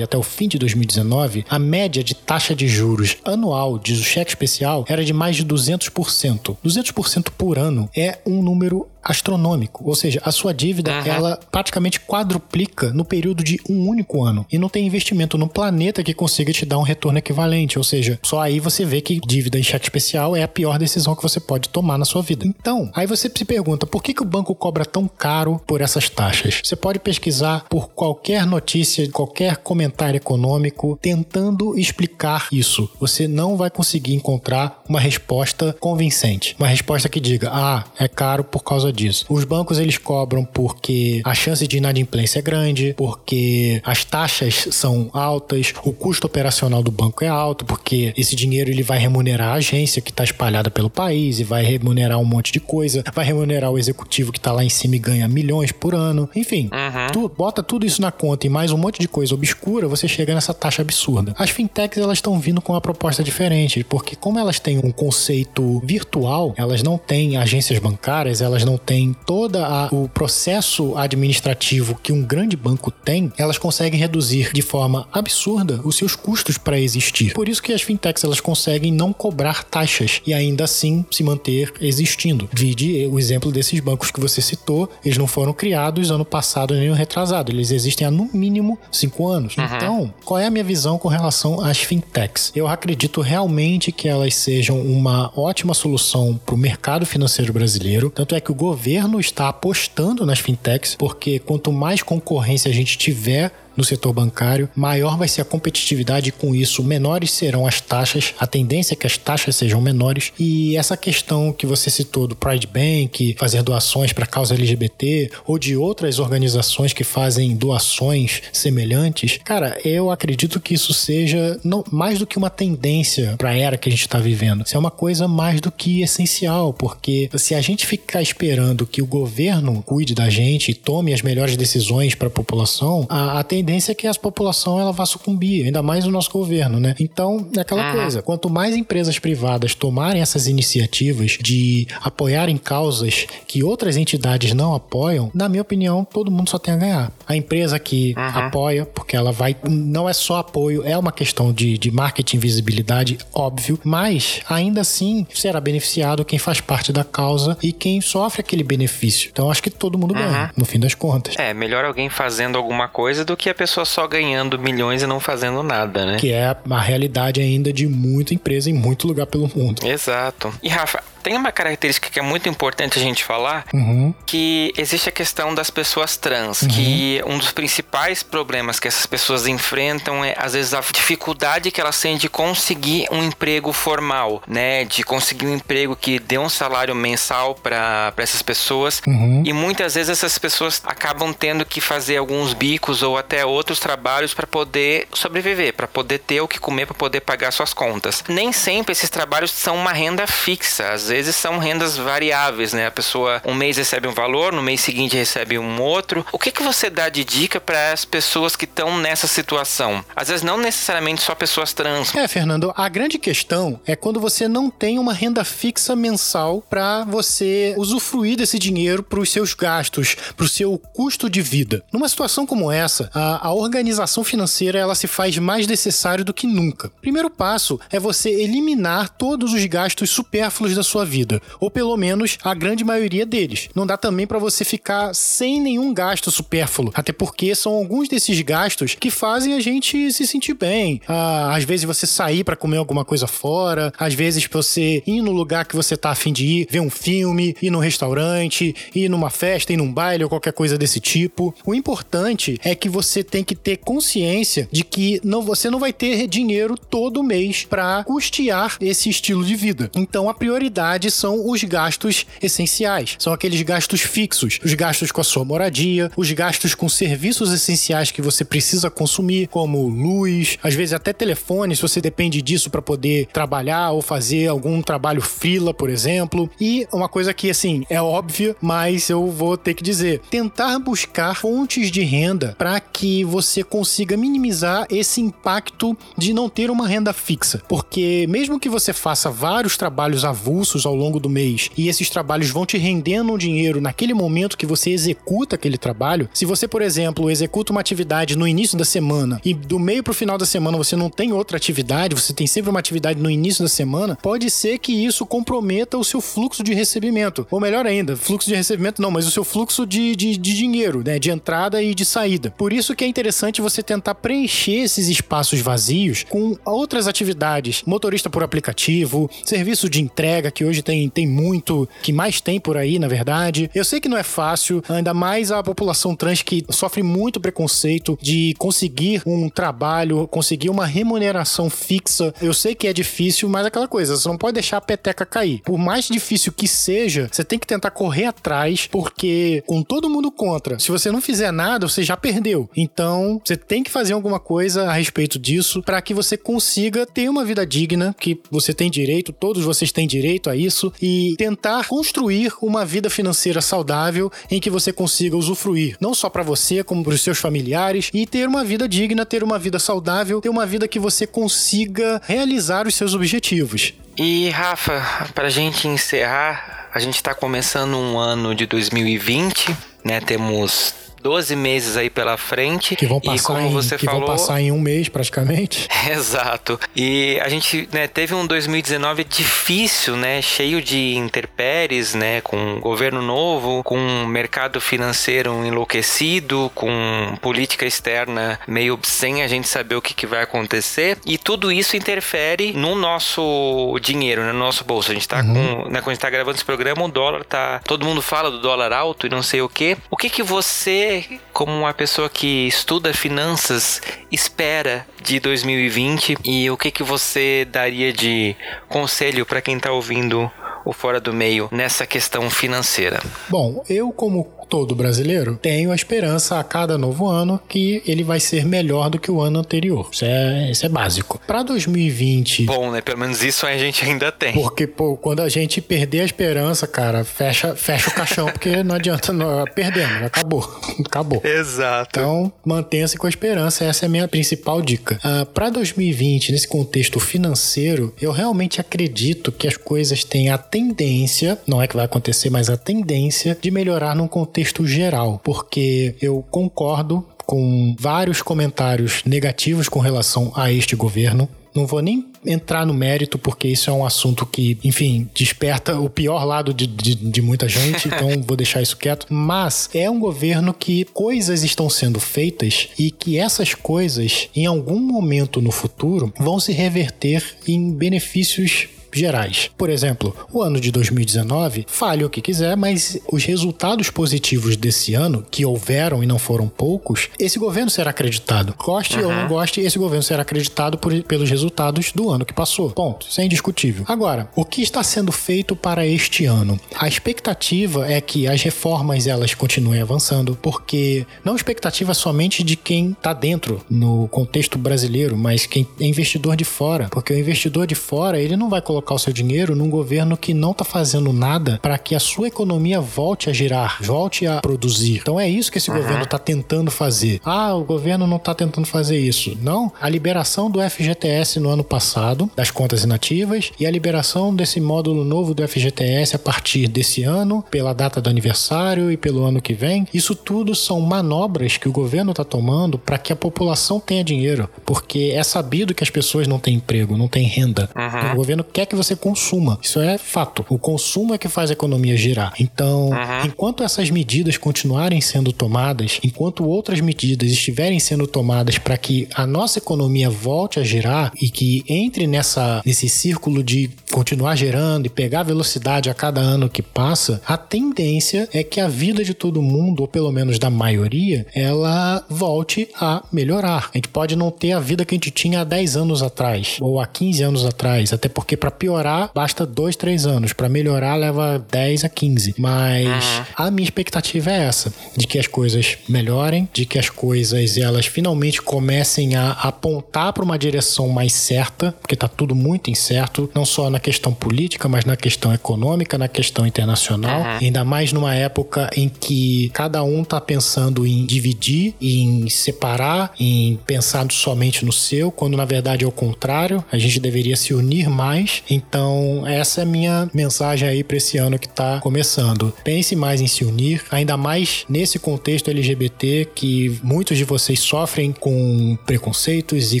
até o fim de 2019, a média de taxa de juros anual de cheque especial era de mais de 200%. 200% por ano é um número astronômico, ou seja, a sua dívida uhum. ela praticamente quadruplica no período de um único ano e não tem investimento no planeta que consiga te dar um retorno equivalente, ou seja, só aí você vê que dívida em cheque especial é a pior decisão que você pode tomar na sua vida. Então, aí você se pergunta por que, que o banco cobra tão caro por essas taxas? Você pode pesquisar por qualquer notícia, qualquer comentário econômico tentando explicar isso. Você não vai conseguir encontrar uma resposta convincente, uma resposta que diga: "Ah, é caro por causa disso. Os bancos eles cobram porque a chance de inadimplência é grande, porque as taxas são altas, o custo operacional do banco é alto, porque esse dinheiro ele vai remunerar a agência que está espalhada pelo país e vai remunerar um monte de coisa, vai remunerar o executivo que está lá em cima e ganha milhões por ano. Enfim, uhum. tu bota tudo isso na conta e mais um monte de coisa obscura, você chega nessa taxa absurda. As fintechs elas estão vindo com uma proposta diferente, porque como elas têm um conceito virtual, elas não têm agências bancárias, elas não tem todo o processo administrativo que um grande banco tem, elas conseguem reduzir de forma absurda os seus custos para existir. Por isso que as fintechs elas conseguem não cobrar taxas e ainda assim se manter existindo. Vide o exemplo desses bancos que você citou, eles não foram criados ano passado nem ano retrasado, eles existem há no mínimo cinco anos. Uhum. Então, qual é a minha visão com relação às fintechs? Eu acredito realmente que elas sejam uma ótima solução para o mercado financeiro brasileiro, tanto é que o governo está apostando nas fintechs, porque quanto mais concorrência a gente tiver no setor bancário, maior vai ser a competitividade e com isso menores serão as taxas. A tendência é que as taxas sejam menores e essa questão que você citou do Pride Bank, fazer doações para causa LGBT ou de outras organizações que fazem doações semelhantes, cara, eu acredito que isso seja não, mais do que uma tendência para a era que a gente está vivendo. Isso é uma coisa mais do que essencial, porque se a gente ficar esperando que o governo cuide da gente e tome as melhores decisões para a população, a tendência tendência é que a população ela vá sucumbir, ainda mais o nosso governo, né? Então, é aquela uhum. coisa, quanto mais empresas privadas tomarem essas iniciativas de apoiarem causas que outras entidades não apoiam, na minha opinião, todo mundo só tem a ganhar. A empresa que uhum. apoia, porque ela vai, não é só apoio, é uma questão de, de marketing visibilidade, óbvio, mas ainda assim será beneficiado quem faz parte da causa e quem sofre aquele benefício. Então, acho que todo mundo ganha, uhum. no fim das contas. É, melhor alguém fazendo alguma coisa do que a pessoa só ganhando milhões e não fazendo nada, né? Que é a realidade ainda de muita empresa em muito lugar pelo mundo. Exato. E Rafa, tem uma característica que é muito importante a gente falar, uhum. que existe a questão das pessoas trans, uhum. que um dos principais problemas que essas pessoas enfrentam é às vezes a dificuldade que elas têm de conseguir um emprego formal, né, de conseguir um emprego que dê um salário mensal para essas pessoas. Uhum. E muitas vezes essas pessoas acabam tendo que fazer alguns bicos ou até outros trabalhos para poder sobreviver, para poder ter o que comer, para poder pagar suas contas. Nem sempre esses trabalhos são uma renda fixa. Às vezes são rendas variáveis, né? A pessoa um mês recebe um valor, no mês seguinte recebe um outro. O que, que você dá de dica para as pessoas que estão nessa situação? Às vezes não necessariamente só pessoas trans. É, Fernando, a grande questão é quando você não tem uma renda fixa mensal para você usufruir desse dinheiro para os seus gastos, para o seu custo de vida. Numa situação como essa, a, a organização financeira ela se faz mais necessária do que nunca. Primeiro passo é você eliminar todos os gastos supérfluos da sua vida, ou pelo menos a grande maioria deles. Não dá também para você ficar sem nenhum gasto supérfluo, até porque são alguns desses gastos que fazem a gente se sentir bem. Ah, às vezes você sair para comer alguma coisa fora, às vezes você ir no lugar que você tá afim de ir, ver um filme, ir no restaurante, ir numa festa, ir num baile ou qualquer coisa desse tipo. O importante é que você tem que ter consciência de que não, você não vai ter dinheiro todo mês para custear esse estilo de vida. Então a prioridade são os gastos essenciais. São aqueles gastos fixos, os gastos com a sua moradia, os gastos com serviços essenciais que você precisa consumir, como luz, às vezes até telefone, se você depende disso para poder trabalhar ou fazer algum trabalho frila, por exemplo. E uma coisa que assim é óbvia, mas eu vou ter que dizer, tentar buscar fontes de renda para que você consiga minimizar esse impacto de não ter uma renda fixa, porque mesmo que você faça vários trabalhos avulsos ao longo do mês e esses trabalhos vão te rendendo um dinheiro naquele momento que você executa aquele trabalho, se você, por exemplo, executa uma atividade no início da semana e do meio pro final da semana você não tem outra atividade, você tem sempre uma atividade no início da semana, pode ser que isso comprometa o seu fluxo de recebimento. Ou melhor ainda, fluxo de recebimento não, mas o seu fluxo de, de, de dinheiro, né? De entrada e de saída. Por isso que é interessante você tentar preencher esses espaços vazios com outras atividades. Motorista por aplicativo, serviço de entrega, que hoje tem, tem muito, que mais tem por aí, na verdade. Eu sei que não é fácil, ainda mais a população trans que sofre muito preconceito de conseguir um trabalho, conseguir uma remuneração fixa. Eu sei que é difícil, mas é aquela coisa, você não pode deixar a peteca cair. Por mais difícil que seja, você tem que tentar correr atrás, porque com todo mundo contra, se você não fizer nada, você já perdeu. Então, você tem que fazer alguma coisa a respeito disso para que você consiga ter uma vida digna, que você tem direito, todos vocês têm direito a isso e tentar construir uma vida financeira saudável em que você consiga usufruir, não só para você, como para os seus familiares e ter uma vida digna, ter uma vida saudável, ter uma vida que você consiga realizar os seus objetivos. E Rafa, para a gente encerrar, a gente está começando um ano de 2020, né? Temos 12 meses aí pela frente. Que vão passar, e como em, você que falou, vão passar em um mês praticamente. Exato. E a gente né, teve um 2019 difícil, né? Cheio de interpéries, né? Com governo novo, com mercado financeiro enlouquecido, com política externa meio sem a gente saber o que, que vai acontecer. E tudo isso interfere no nosso dinheiro, no nosso bolso. A gente tá uhum. com. Né, quando a gente tá gravando esse programa, o dólar tá. Todo mundo fala do dólar alto e não sei o que. O que que você como uma pessoa que estuda finanças, espera de 2020 e o que, que você daria de conselho para quem está ouvindo o Fora do Meio nessa questão financeira? Bom, eu como todo brasileiro, tenho a esperança a cada novo ano que ele vai ser melhor do que o ano anterior. Isso é, isso é básico. Para 2020. Bom, né? Pelo menos isso a gente ainda tem. Porque, pô, quando a gente perder a esperança, cara, fecha, fecha o caixão, porque não adianta, não, perdemos, acabou. acabou. Exato. Então, mantenha-se com a esperança, essa é a minha principal dica. Uh, Para 2020, nesse contexto financeiro, eu realmente acredito que as coisas têm a tendência, não é que vai acontecer, mas a tendência de melhorar num contexto contexto geral, porque eu concordo com vários comentários negativos com relação a este governo. Não vou nem entrar no mérito, porque isso é um assunto que, enfim, desperta o pior lado de, de, de muita gente, então vou deixar isso quieto. Mas é um governo que coisas estão sendo feitas e que essas coisas, em algum momento no futuro, vão se reverter em benefícios gerais. Por exemplo, o ano de 2019, fale o que quiser, mas os resultados positivos desse ano, que houveram e não foram poucos, esse governo será acreditado. Goste uhum. ou não goste, esse governo será acreditado por, pelos resultados do ano que passou. Ponto. Isso é indiscutível. Agora, o que está sendo feito para este ano? A expectativa é que as reformas elas continuem avançando, porque não expectativa somente de quem está dentro no contexto brasileiro, mas quem é investidor de fora, porque o investidor de fora ele não vai colocar colocar o seu dinheiro num governo que não está fazendo nada para que a sua economia volte a girar, volte a produzir. Então é isso que esse uhum. governo está tentando fazer. Ah, o governo não está tentando fazer isso. Não. A liberação do FGTS no ano passado, das contas inativas, e a liberação desse módulo novo do FGTS a partir desse ano, pela data do aniversário e pelo ano que vem, isso tudo são manobras que o governo está tomando para que a população tenha dinheiro. Porque é sabido que as pessoas não têm emprego, não têm renda. Uhum. Então, o governo quer que você consuma. Isso é fato. O consumo é que faz a economia girar. Então, uhum. enquanto essas medidas continuarem sendo tomadas, enquanto outras medidas estiverem sendo tomadas para que a nossa economia volte a girar e que entre nessa nesse círculo de continuar gerando e pegar velocidade a cada ano que passa, a tendência é que a vida de todo mundo, ou pelo menos da maioria, ela volte a melhorar. A gente pode não ter a vida que a gente tinha há 10 anos atrás ou há 15 anos atrás, até porque para piorar, basta dois, três anos. Para melhorar, leva 10 a 15. Mas a minha expectativa é essa: de que as coisas melhorem, de que as coisas elas finalmente comecem a apontar para uma direção mais certa, porque tá tudo muito incerto, não só na questão política, mas na questão econômica, na questão internacional. Ainda mais numa época em que cada um tá pensando em dividir, em separar, em pensar somente no seu, quando na verdade é o contrário. A gente deveria se unir mais então, essa é a minha mensagem aí para esse ano que está começando. Pense mais em se unir, ainda mais nesse contexto LGBT que muitos de vocês sofrem com preconceitos e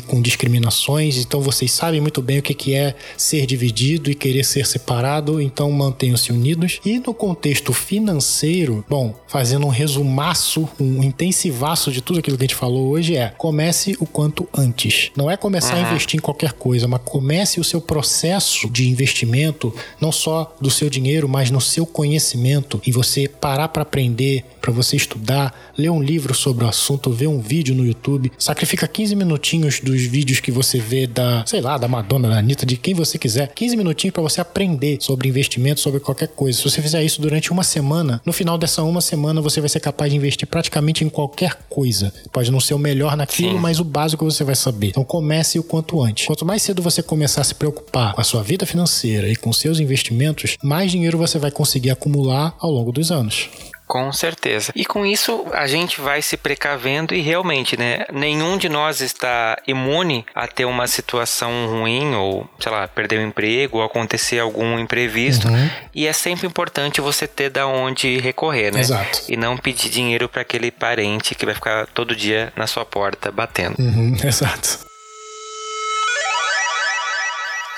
com discriminações, então vocês sabem muito bem o que é ser dividido e querer ser separado, então mantenham-se unidos. E no contexto financeiro, bom, fazendo um resumaço, um intensivaço de tudo aquilo que a gente falou hoje é comece o quanto antes. Não é começar uhum. a investir em qualquer coisa, mas comece o seu processo de investimento, não só do seu dinheiro, mas no seu conhecimento, e você parar para aprender, para você estudar, ler um livro sobre o assunto, ver um vídeo no YouTube, sacrifica 15 minutinhos dos vídeos que você vê da, sei lá, da Madonna, da Anitta, de quem você quiser, 15 minutinhos para você aprender sobre investimento, sobre qualquer coisa. Se você fizer isso durante uma semana, no final dessa uma semana você vai ser capaz de investir praticamente em qualquer coisa. Pode não ser o melhor naquilo, Sim. mas o básico você vai saber. Então comece o quanto antes. Quanto mais cedo você começar a se preocupar com a sua vida vida financeira e com seus investimentos, mais dinheiro você vai conseguir acumular ao longo dos anos. Com certeza. E com isso a gente vai se precavendo e realmente, né? Nenhum de nós está imune a ter uma situação ruim ou, sei lá, perder o emprego ou acontecer algum imprevisto. Uhum. E é sempre importante você ter da onde recorrer, né? Exato. E não pedir dinheiro para aquele parente que vai ficar todo dia na sua porta batendo. Uhum. Exato.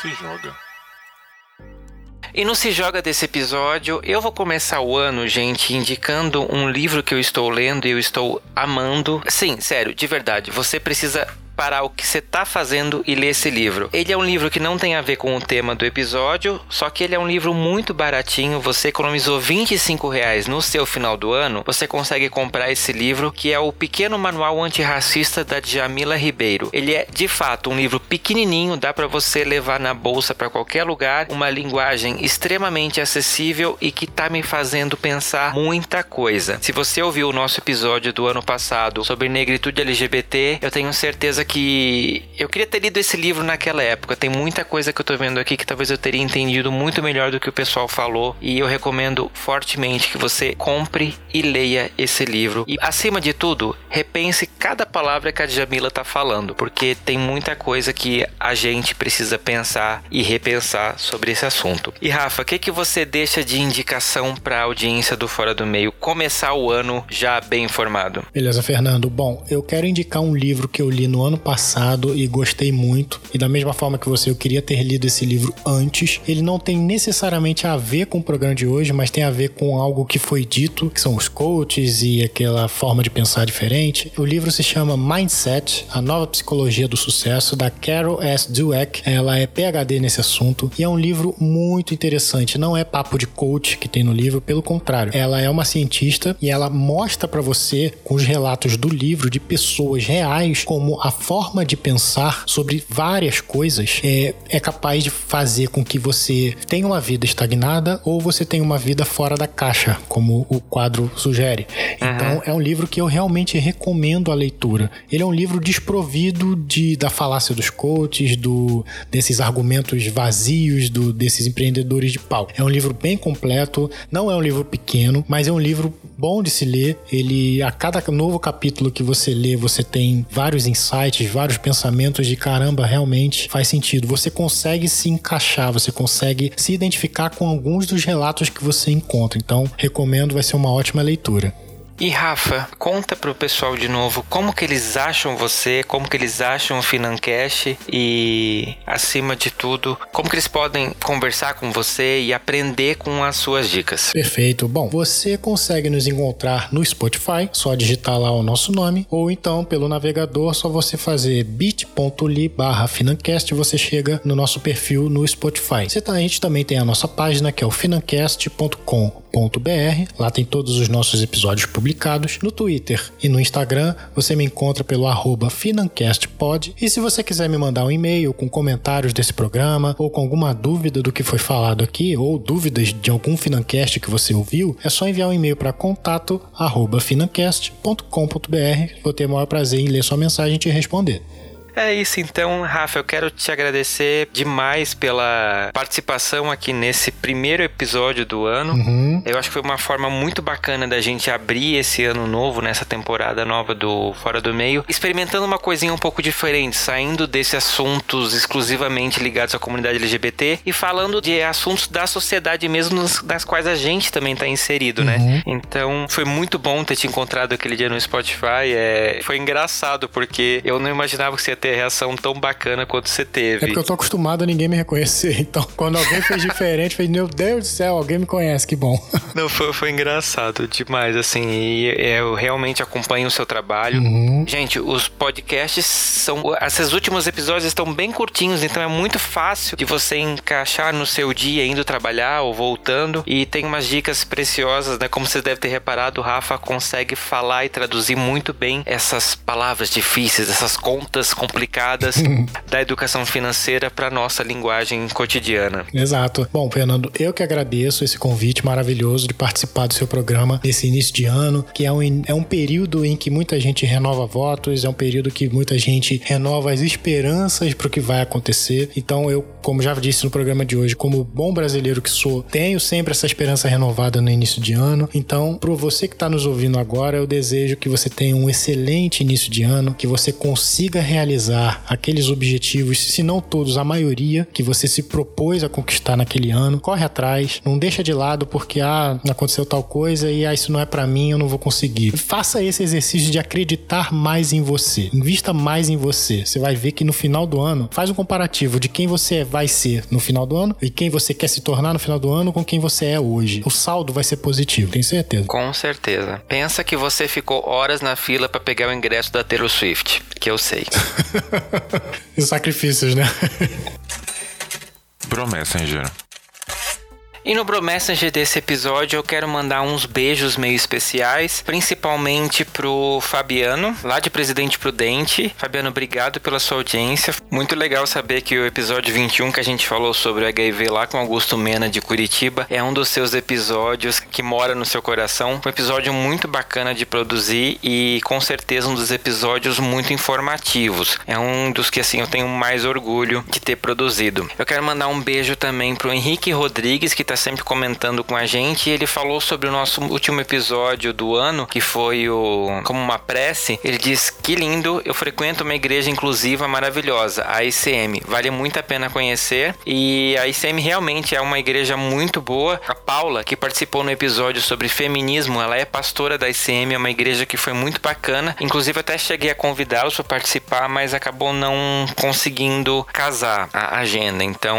Se joga. E no Se Joga desse episódio, eu vou começar o ano, gente, indicando um livro que eu estou lendo e eu estou amando. Sim, sério, de verdade, você precisa parar o que você está fazendo e ler esse livro. Ele é um livro que não tem a ver com o tema do episódio, só que ele é um livro muito baratinho. Você economizou 25 reais no seu final do ano, você consegue comprar esse livro, que é o Pequeno Manual Antirracista da Djamila Ribeiro. Ele é de fato um livro pequenininho, dá para você levar na bolsa para qualquer lugar, uma linguagem extremamente acessível e que tá me fazendo pensar muita coisa. Se você ouviu o nosso episódio do ano passado sobre negritude LGBT, eu tenho certeza que eu queria ter lido esse livro naquela época. Tem muita coisa que eu tô vendo aqui que talvez eu teria entendido muito melhor do que o pessoal falou. E eu recomendo fortemente que você compre e leia esse livro. E acima de tudo, repense cada palavra que a Jamila tá falando, porque tem muita coisa que a gente precisa pensar e repensar sobre esse assunto. E Rafa, o que, que você deixa de indicação para a audiência do Fora do Meio começar o ano já bem informado? Beleza, Fernando. Bom, eu quero indicar um livro que eu li no ano ano passado e gostei muito. E da mesma forma que você, eu queria ter lido esse livro antes. Ele não tem necessariamente a ver com o programa de hoje, mas tem a ver com algo que foi dito, que são os coaches e aquela forma de pensar diferente. O livro se chama Mindset, a nova psicologia do sucesso, da Carol S. Dweck. Ela é PhD nesse assunto e é um livro muito interessante. Não é papo de coach que tem no livro, pelo contrário. Ela é uma cientista e ela mostra para você, com os relatos do livro, de pessoas reais, como a forma de pensar sobre várias coisas é, é capaz de fazer com que você tenha uma vida estagnada ou você tenha uma vida fora da caixa, como o quadro sugere. Então, é um livro que eu realmente recomendo a leitura. Ele é um livro desprovido de, da falácia dos coaches, do, desses argumentos vazios do, desses empreendedores de pau. É um livro bem completo, não é um livro pequeno, mas é um livro bom de se ler. Ele, a cada novo capítulo que você lê, você tem vários insights, vários pensamentos de caramba, realmente faz sentido. Você consegue se encaixar, você consegue se identificar com alguns dos relatos que você encontra. Então, recomendo, vai ser uma ótima leitura. E Rafa, conta pro pessoal de novo como que eles acham você, como que eles acham o Financast e, acima de tudo, como que eles podem conversar com você e aprender com as suas dicas. Perfeito. Bom, você consegue nos encontrar no Spotify, só digitar lá o nosso nome, ou então pelo navegador, só você fazer bit.ly barra Financast, você chega no nosso perfil no Spotify. Você tá, a gente também tem a nossa página que é o financast.com Lá tem todos os nossos episódios publicados. No Twitter e no Instagram você me encontra pelo arroba FinancastPod. E se você quiser me mandar um e-mail com comentários desse programa ou com alguma dúvida do que foi falado aqui ou dúvidas de algum Financast que você ouviu, é só enviar um e-mail para contato financast.com.br. Vou ter o maior prazer em ler sua mensagem e te responder. É isso então, Rafa. Eu quero te agradecer demais pela participação aqui nesse primeiro episódio do ano. Uhum. Eu acho que foi uma forma muito bacana da gente abrir esse ano novo, nessa temporada nova do Fora do Meio, experimentando uma coisinha um pouco diferente, saindo desses assuntos exclusivamente ligados à comunidade LGBT e falando de assuntos da sociedade mesmo, nas quais a gente também está inserido, né? uhum. né? Então foi muito bom ter te encontrado aquele dia no Spotify. É... Foi engraçado, porque eu não imaginava que você ia ter reação tão bacana quanto você teve. É porque eu tô acostumado a ninguém me reconhecer. Então, quando alguém fez diferente, falei, meu Deus do céu, alguém me conhece, que bom. Não, foi, foi engraçado demais, assim. E eu realmente acompanho o seu trabalho. Uhum. Gente, os podcasts são. Esses últimos episódios estão bem curtinhos, então é muito fácil de você encaixar no seu dia indo trabalhar ou voltando. E tem umas dicas preciosas, né? Como vocês devem ter reparado, o Rafa consegue falar e traduzir muito bem essas palavras difíceis, essas contas complicadas da educação financeira para nossa linguagem cotidiana. Exato. Bom, Fernando, eu que agradeço esse convite maravilhoso de participar do seu programa nesse início de ano, que é um, é um período em que muita gente renova votos, é um período que muita gente renova as esperanças para o que vai acontecer. Então, eu, como já disse no programa de hoje, como bom brasileiro que sou, tenho sempre essa esperança renovada no início de ano. Então, para você que está nos ouvindo agora, eu desejo que você tenha um excelente início de ano, que você consiga realizar realizar aqueles objetivos, se não todos, a maioria que você se propôs a conquistar naquele ano. Corre atrás, não deixa de lado porque ah, aconteceu tal coisa e ah, isso não é para mim, eu não vou conseguir. Faça esse exercício de acreditar mais em você. Invista mais em você. Você vai ver que no final do ano, faz um comparativo de quem você vai ser no final do ano e quem você quer se tornar no final do ano com quem você é hoje. O saldo vai ser positivo, tenho certeza. Com certeza. Pensa que você ficou horas na fila para pegar o ingresso da Taylor Swift, que eu sei. e sacrifícios, né? Pro Messenger. E no Bro Messenger desse episódio eu quero mandar uns beijos meio especiais, principalmente pro Fabiano, lá de Presidente Prudente. Fabiano, obrigado pela sua audiência. Muito legal saber que o episódio 21 que a gente falou sobre o HIV lá com Augusto Mena de Curitiba é um dos seus episódios que mora no seu coração. Um episódio muito bacana de produzir e com certeza um dos episódios muito informativos. É um dos que assim eu tenho mais orgulho de ter produzido. Eu quero mandar um beijo também pro Henrique Rodrigues que tá tá sempre comentando com a gente. E ele falou sobre o nosso último episódio do ano, que foi o Como uma Prece. Ele diz Que lindo, eu frequento uma igreja inclusiva maravilhosa, a ICM. Vale muito a pena conhecer e a ICM realmente é uma igreja muito boa. A Paula, que participou no episódio sobre feminismo, ela é pastora da ICM, é uma igreja que foi muito bacana. Inclusive até cheguei a convidá-los para participar, mas acabou não conseguindo casar a agenda. Então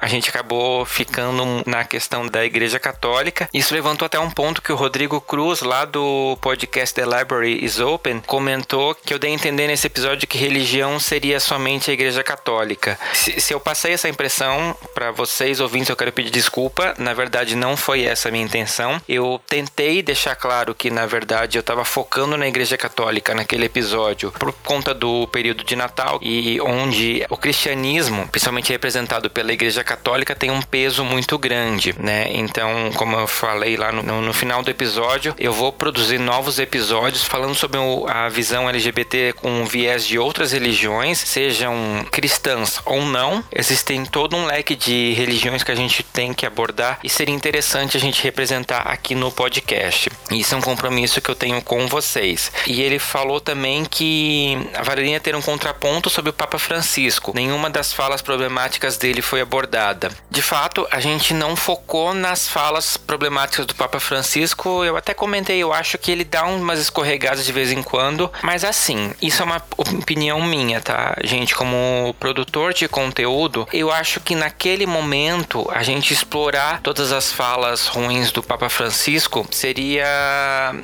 a gente acabou ficando na questão da igreja católica. Isso levantou até um ponto que o Rodrigo Cruz, lá do podcast The Library is Open, comentou que eu dei a entender nesse episódio que religião seria somente a igreja católica. Se, se eu passei essa impressão para vocês ouvintes, eu quero pedir desculpa. Na verdade, não foi essa a minha intenção. Eu tentei deixar claro que, na verdade, eu estava focando na igreja católica naquele episódio por conta do período de Natal e onde o cristianismo, principalmente representado pela igreja católica, tem um peso muito grande, né? Então, como eu falei lá no, no, final do episódio, eu vou produzir novos episódios falando sobre a visão LGBT com viés de outras religiões, sejam cristãs ou não. Existem todo um leque de religiões que a gente tem que abordar e seria interessante a gente representar aqui no podcast. Isso é um compromisso que eu tenho com vocês. E ele falou também que valeria ter um contraponto sobre o Papa Francisco. Nenhuma das falas problemáticas dele foi abordada. De fato, a gente não focou nas falas problemáticas do Papa Francisco. Eu até comentei, eu acho que ele dá umas escorregadas de vez em quando, mas assim, isso é uma opinião minha, tá? Gente, como produtor de conteúdo, eu acho que naquele momento a gente explorar todas as falas ruins do Papa Francisco seria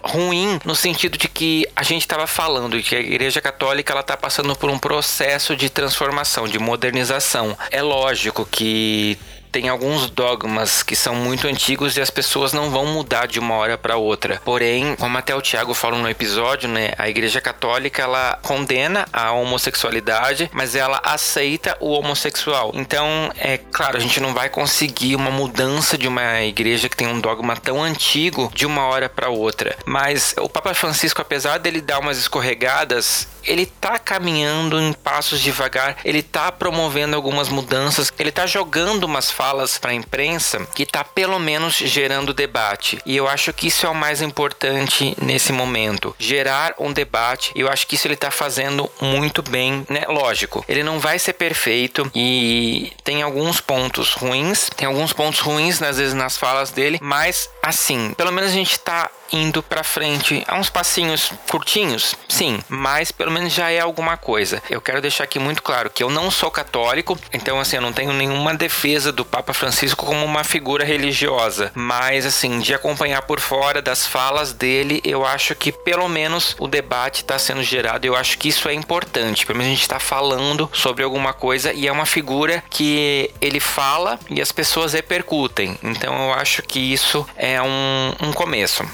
ruim no sentido de que a gente estava falando que a Igreja Católica ela está passando por um processo de transformação, de modernização. É lógico que tem alguns dogmas que são muito antigos e as pessoas não vão mudar de uma hora para outra. Porém, como até o Tiago falou no episódio, né, a Igreja Católica ela condena a homossexualidade, mas ela aceita o homossexual. Então, é claro, a gente não vai conseguir uma mudança de uma igreja que tem um dogma tão antigo de uma hora para outra. Mas o Papa Francisco, apesar dele dar umas escorregadas, ele tá caminhando em passos devagar, ele tá promovendo algumas mudanças, ele tá jogando umas falas para a imprensa que tá pelo menos gerando debate. E eu acho que isso é o mais importante nesse momento, gerar um debate. Eu acho que isso ele tá fazendo muito bem, né? Lógico, ele não vai ser perfeito e tem alguns pontos ruins, tem alguns pontos ruins às vezes nas falas dele, mas assim, pelo menos a gente tá indo para frente a uns passinhos curtinhos, sim, mas pelo menos já é alguma coisa. Eu quero deixar aqui muito claro que eu não sou católico, então assim, eu não tenho nenhuma defesa do Papa Francisco como uma figura religiosa, mas assim, de acompanhar por fora das falas dele, eu acho que pelo menos o debate está sendo gerado. Eu acho que isso é importante. Pelo menos a gente está falando sobre alguma coisa e é uma figura que ele fala e as pessoas repercutem. Então eu acho que isso é um, um começo.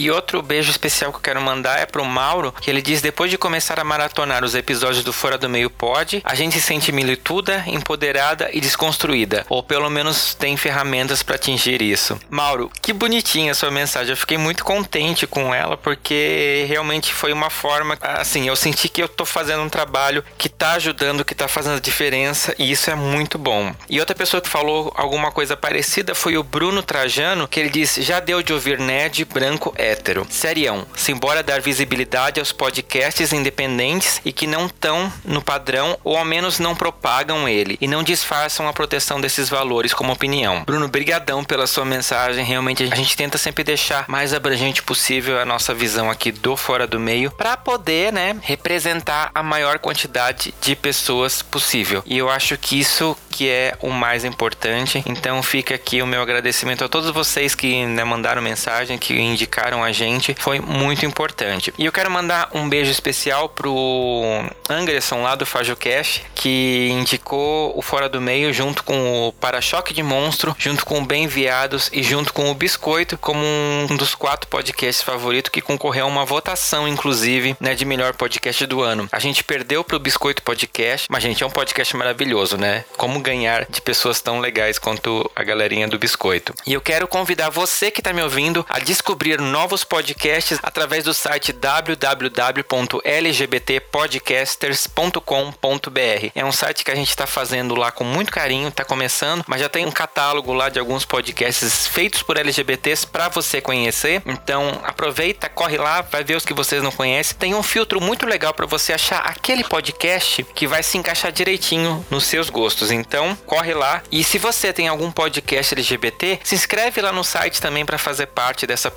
E outro beijo especial que eu quero mandar é pro Mauro, que ele diz: depois de começar a maratonar os episódios do Fora do Meio Pod, a gente se sente milituda, empoderada e desconstruída. Ou pelo menos tem ferramentas para atingir isso. Mauro, que bonitinha a sua mensagem. Eu fiquei muito contente com ela, porque realmente foi uma forma. Assim, eu senti que eu tô fazendo um trabalho que tá ajudando, que tá fazendo a diferença, e isso é muito bom. E outra pessoa que falou alguma coisa parecida foi o Bruno Trajano, que ele disse: já deu de ouvir nerd, branco, é hétero. Serião, simbora dar visibilidade aos podcasts independentes e que não estão no padrão ou ao menos não propagam ele e não disfarçam a proteção desses valores como opinião. Bruno, brigadão pela sua mensagem. Realmente a gente tenta sempre deixar mais abrangente possível a nossa visão aqui do fora do meio para poder, né, representar a maior quantidade de pessoas possível. E eu acho que isso que é o mais importante. Então fica aqui o meu agradecimento a todos vocês que né, mandaram mensagem, que indicaram a gente foi muito importante. E eu quero mandar um beijo especial pro Anderson lá do FajoCast, que indicou o Fora do Meio junto com o Para-Choque de Monstro, junto com o Bem Enviados e junto com o Biscoito, como um dos quatro podcasts favoritos que concorreu a uma votação, inclusive, né, de melhor podcast do ano. A gente perdeu pro Biscoito Podcast, mas, gente, é um podcast maravilhoso, né? Como ganhar de pessoas tão legais quanto a galerinha do Biscoito. E eu quero convidar você que tá me ouvindo a descobrir novos novos podcasts através do site www.lgbtpodcasters.com.br. É um site que a gente está fazendo lá com muito carinho, está começando, mas já tem um catálogo lá de alguns podcasts feitos por LGBTs para você conhecer. Então aproveita, corre lá, vai ver os que vocês não conhecem. Tem um filtro muito legal para você achar aquele podcast que vai se encaixar direitinho nos seus gostos. Então corre lá e se você tem algum podcast LGBT, se inscreve lá no site também para fazer parte dessa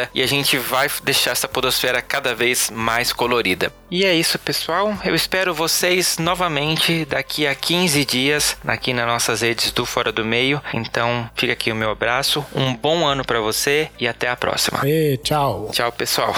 podosfera e a gente vai deixar essa podosfera cada vez mais colorida. E é isso, pessoal. Eu espero vocês novamente daqui a 15 dias aqui nas nossas redes do Fora do Meio. Então, fica aqui o meu abraço. Um bom ano para você e até a próxima. E tchau. Tchau, pessoal.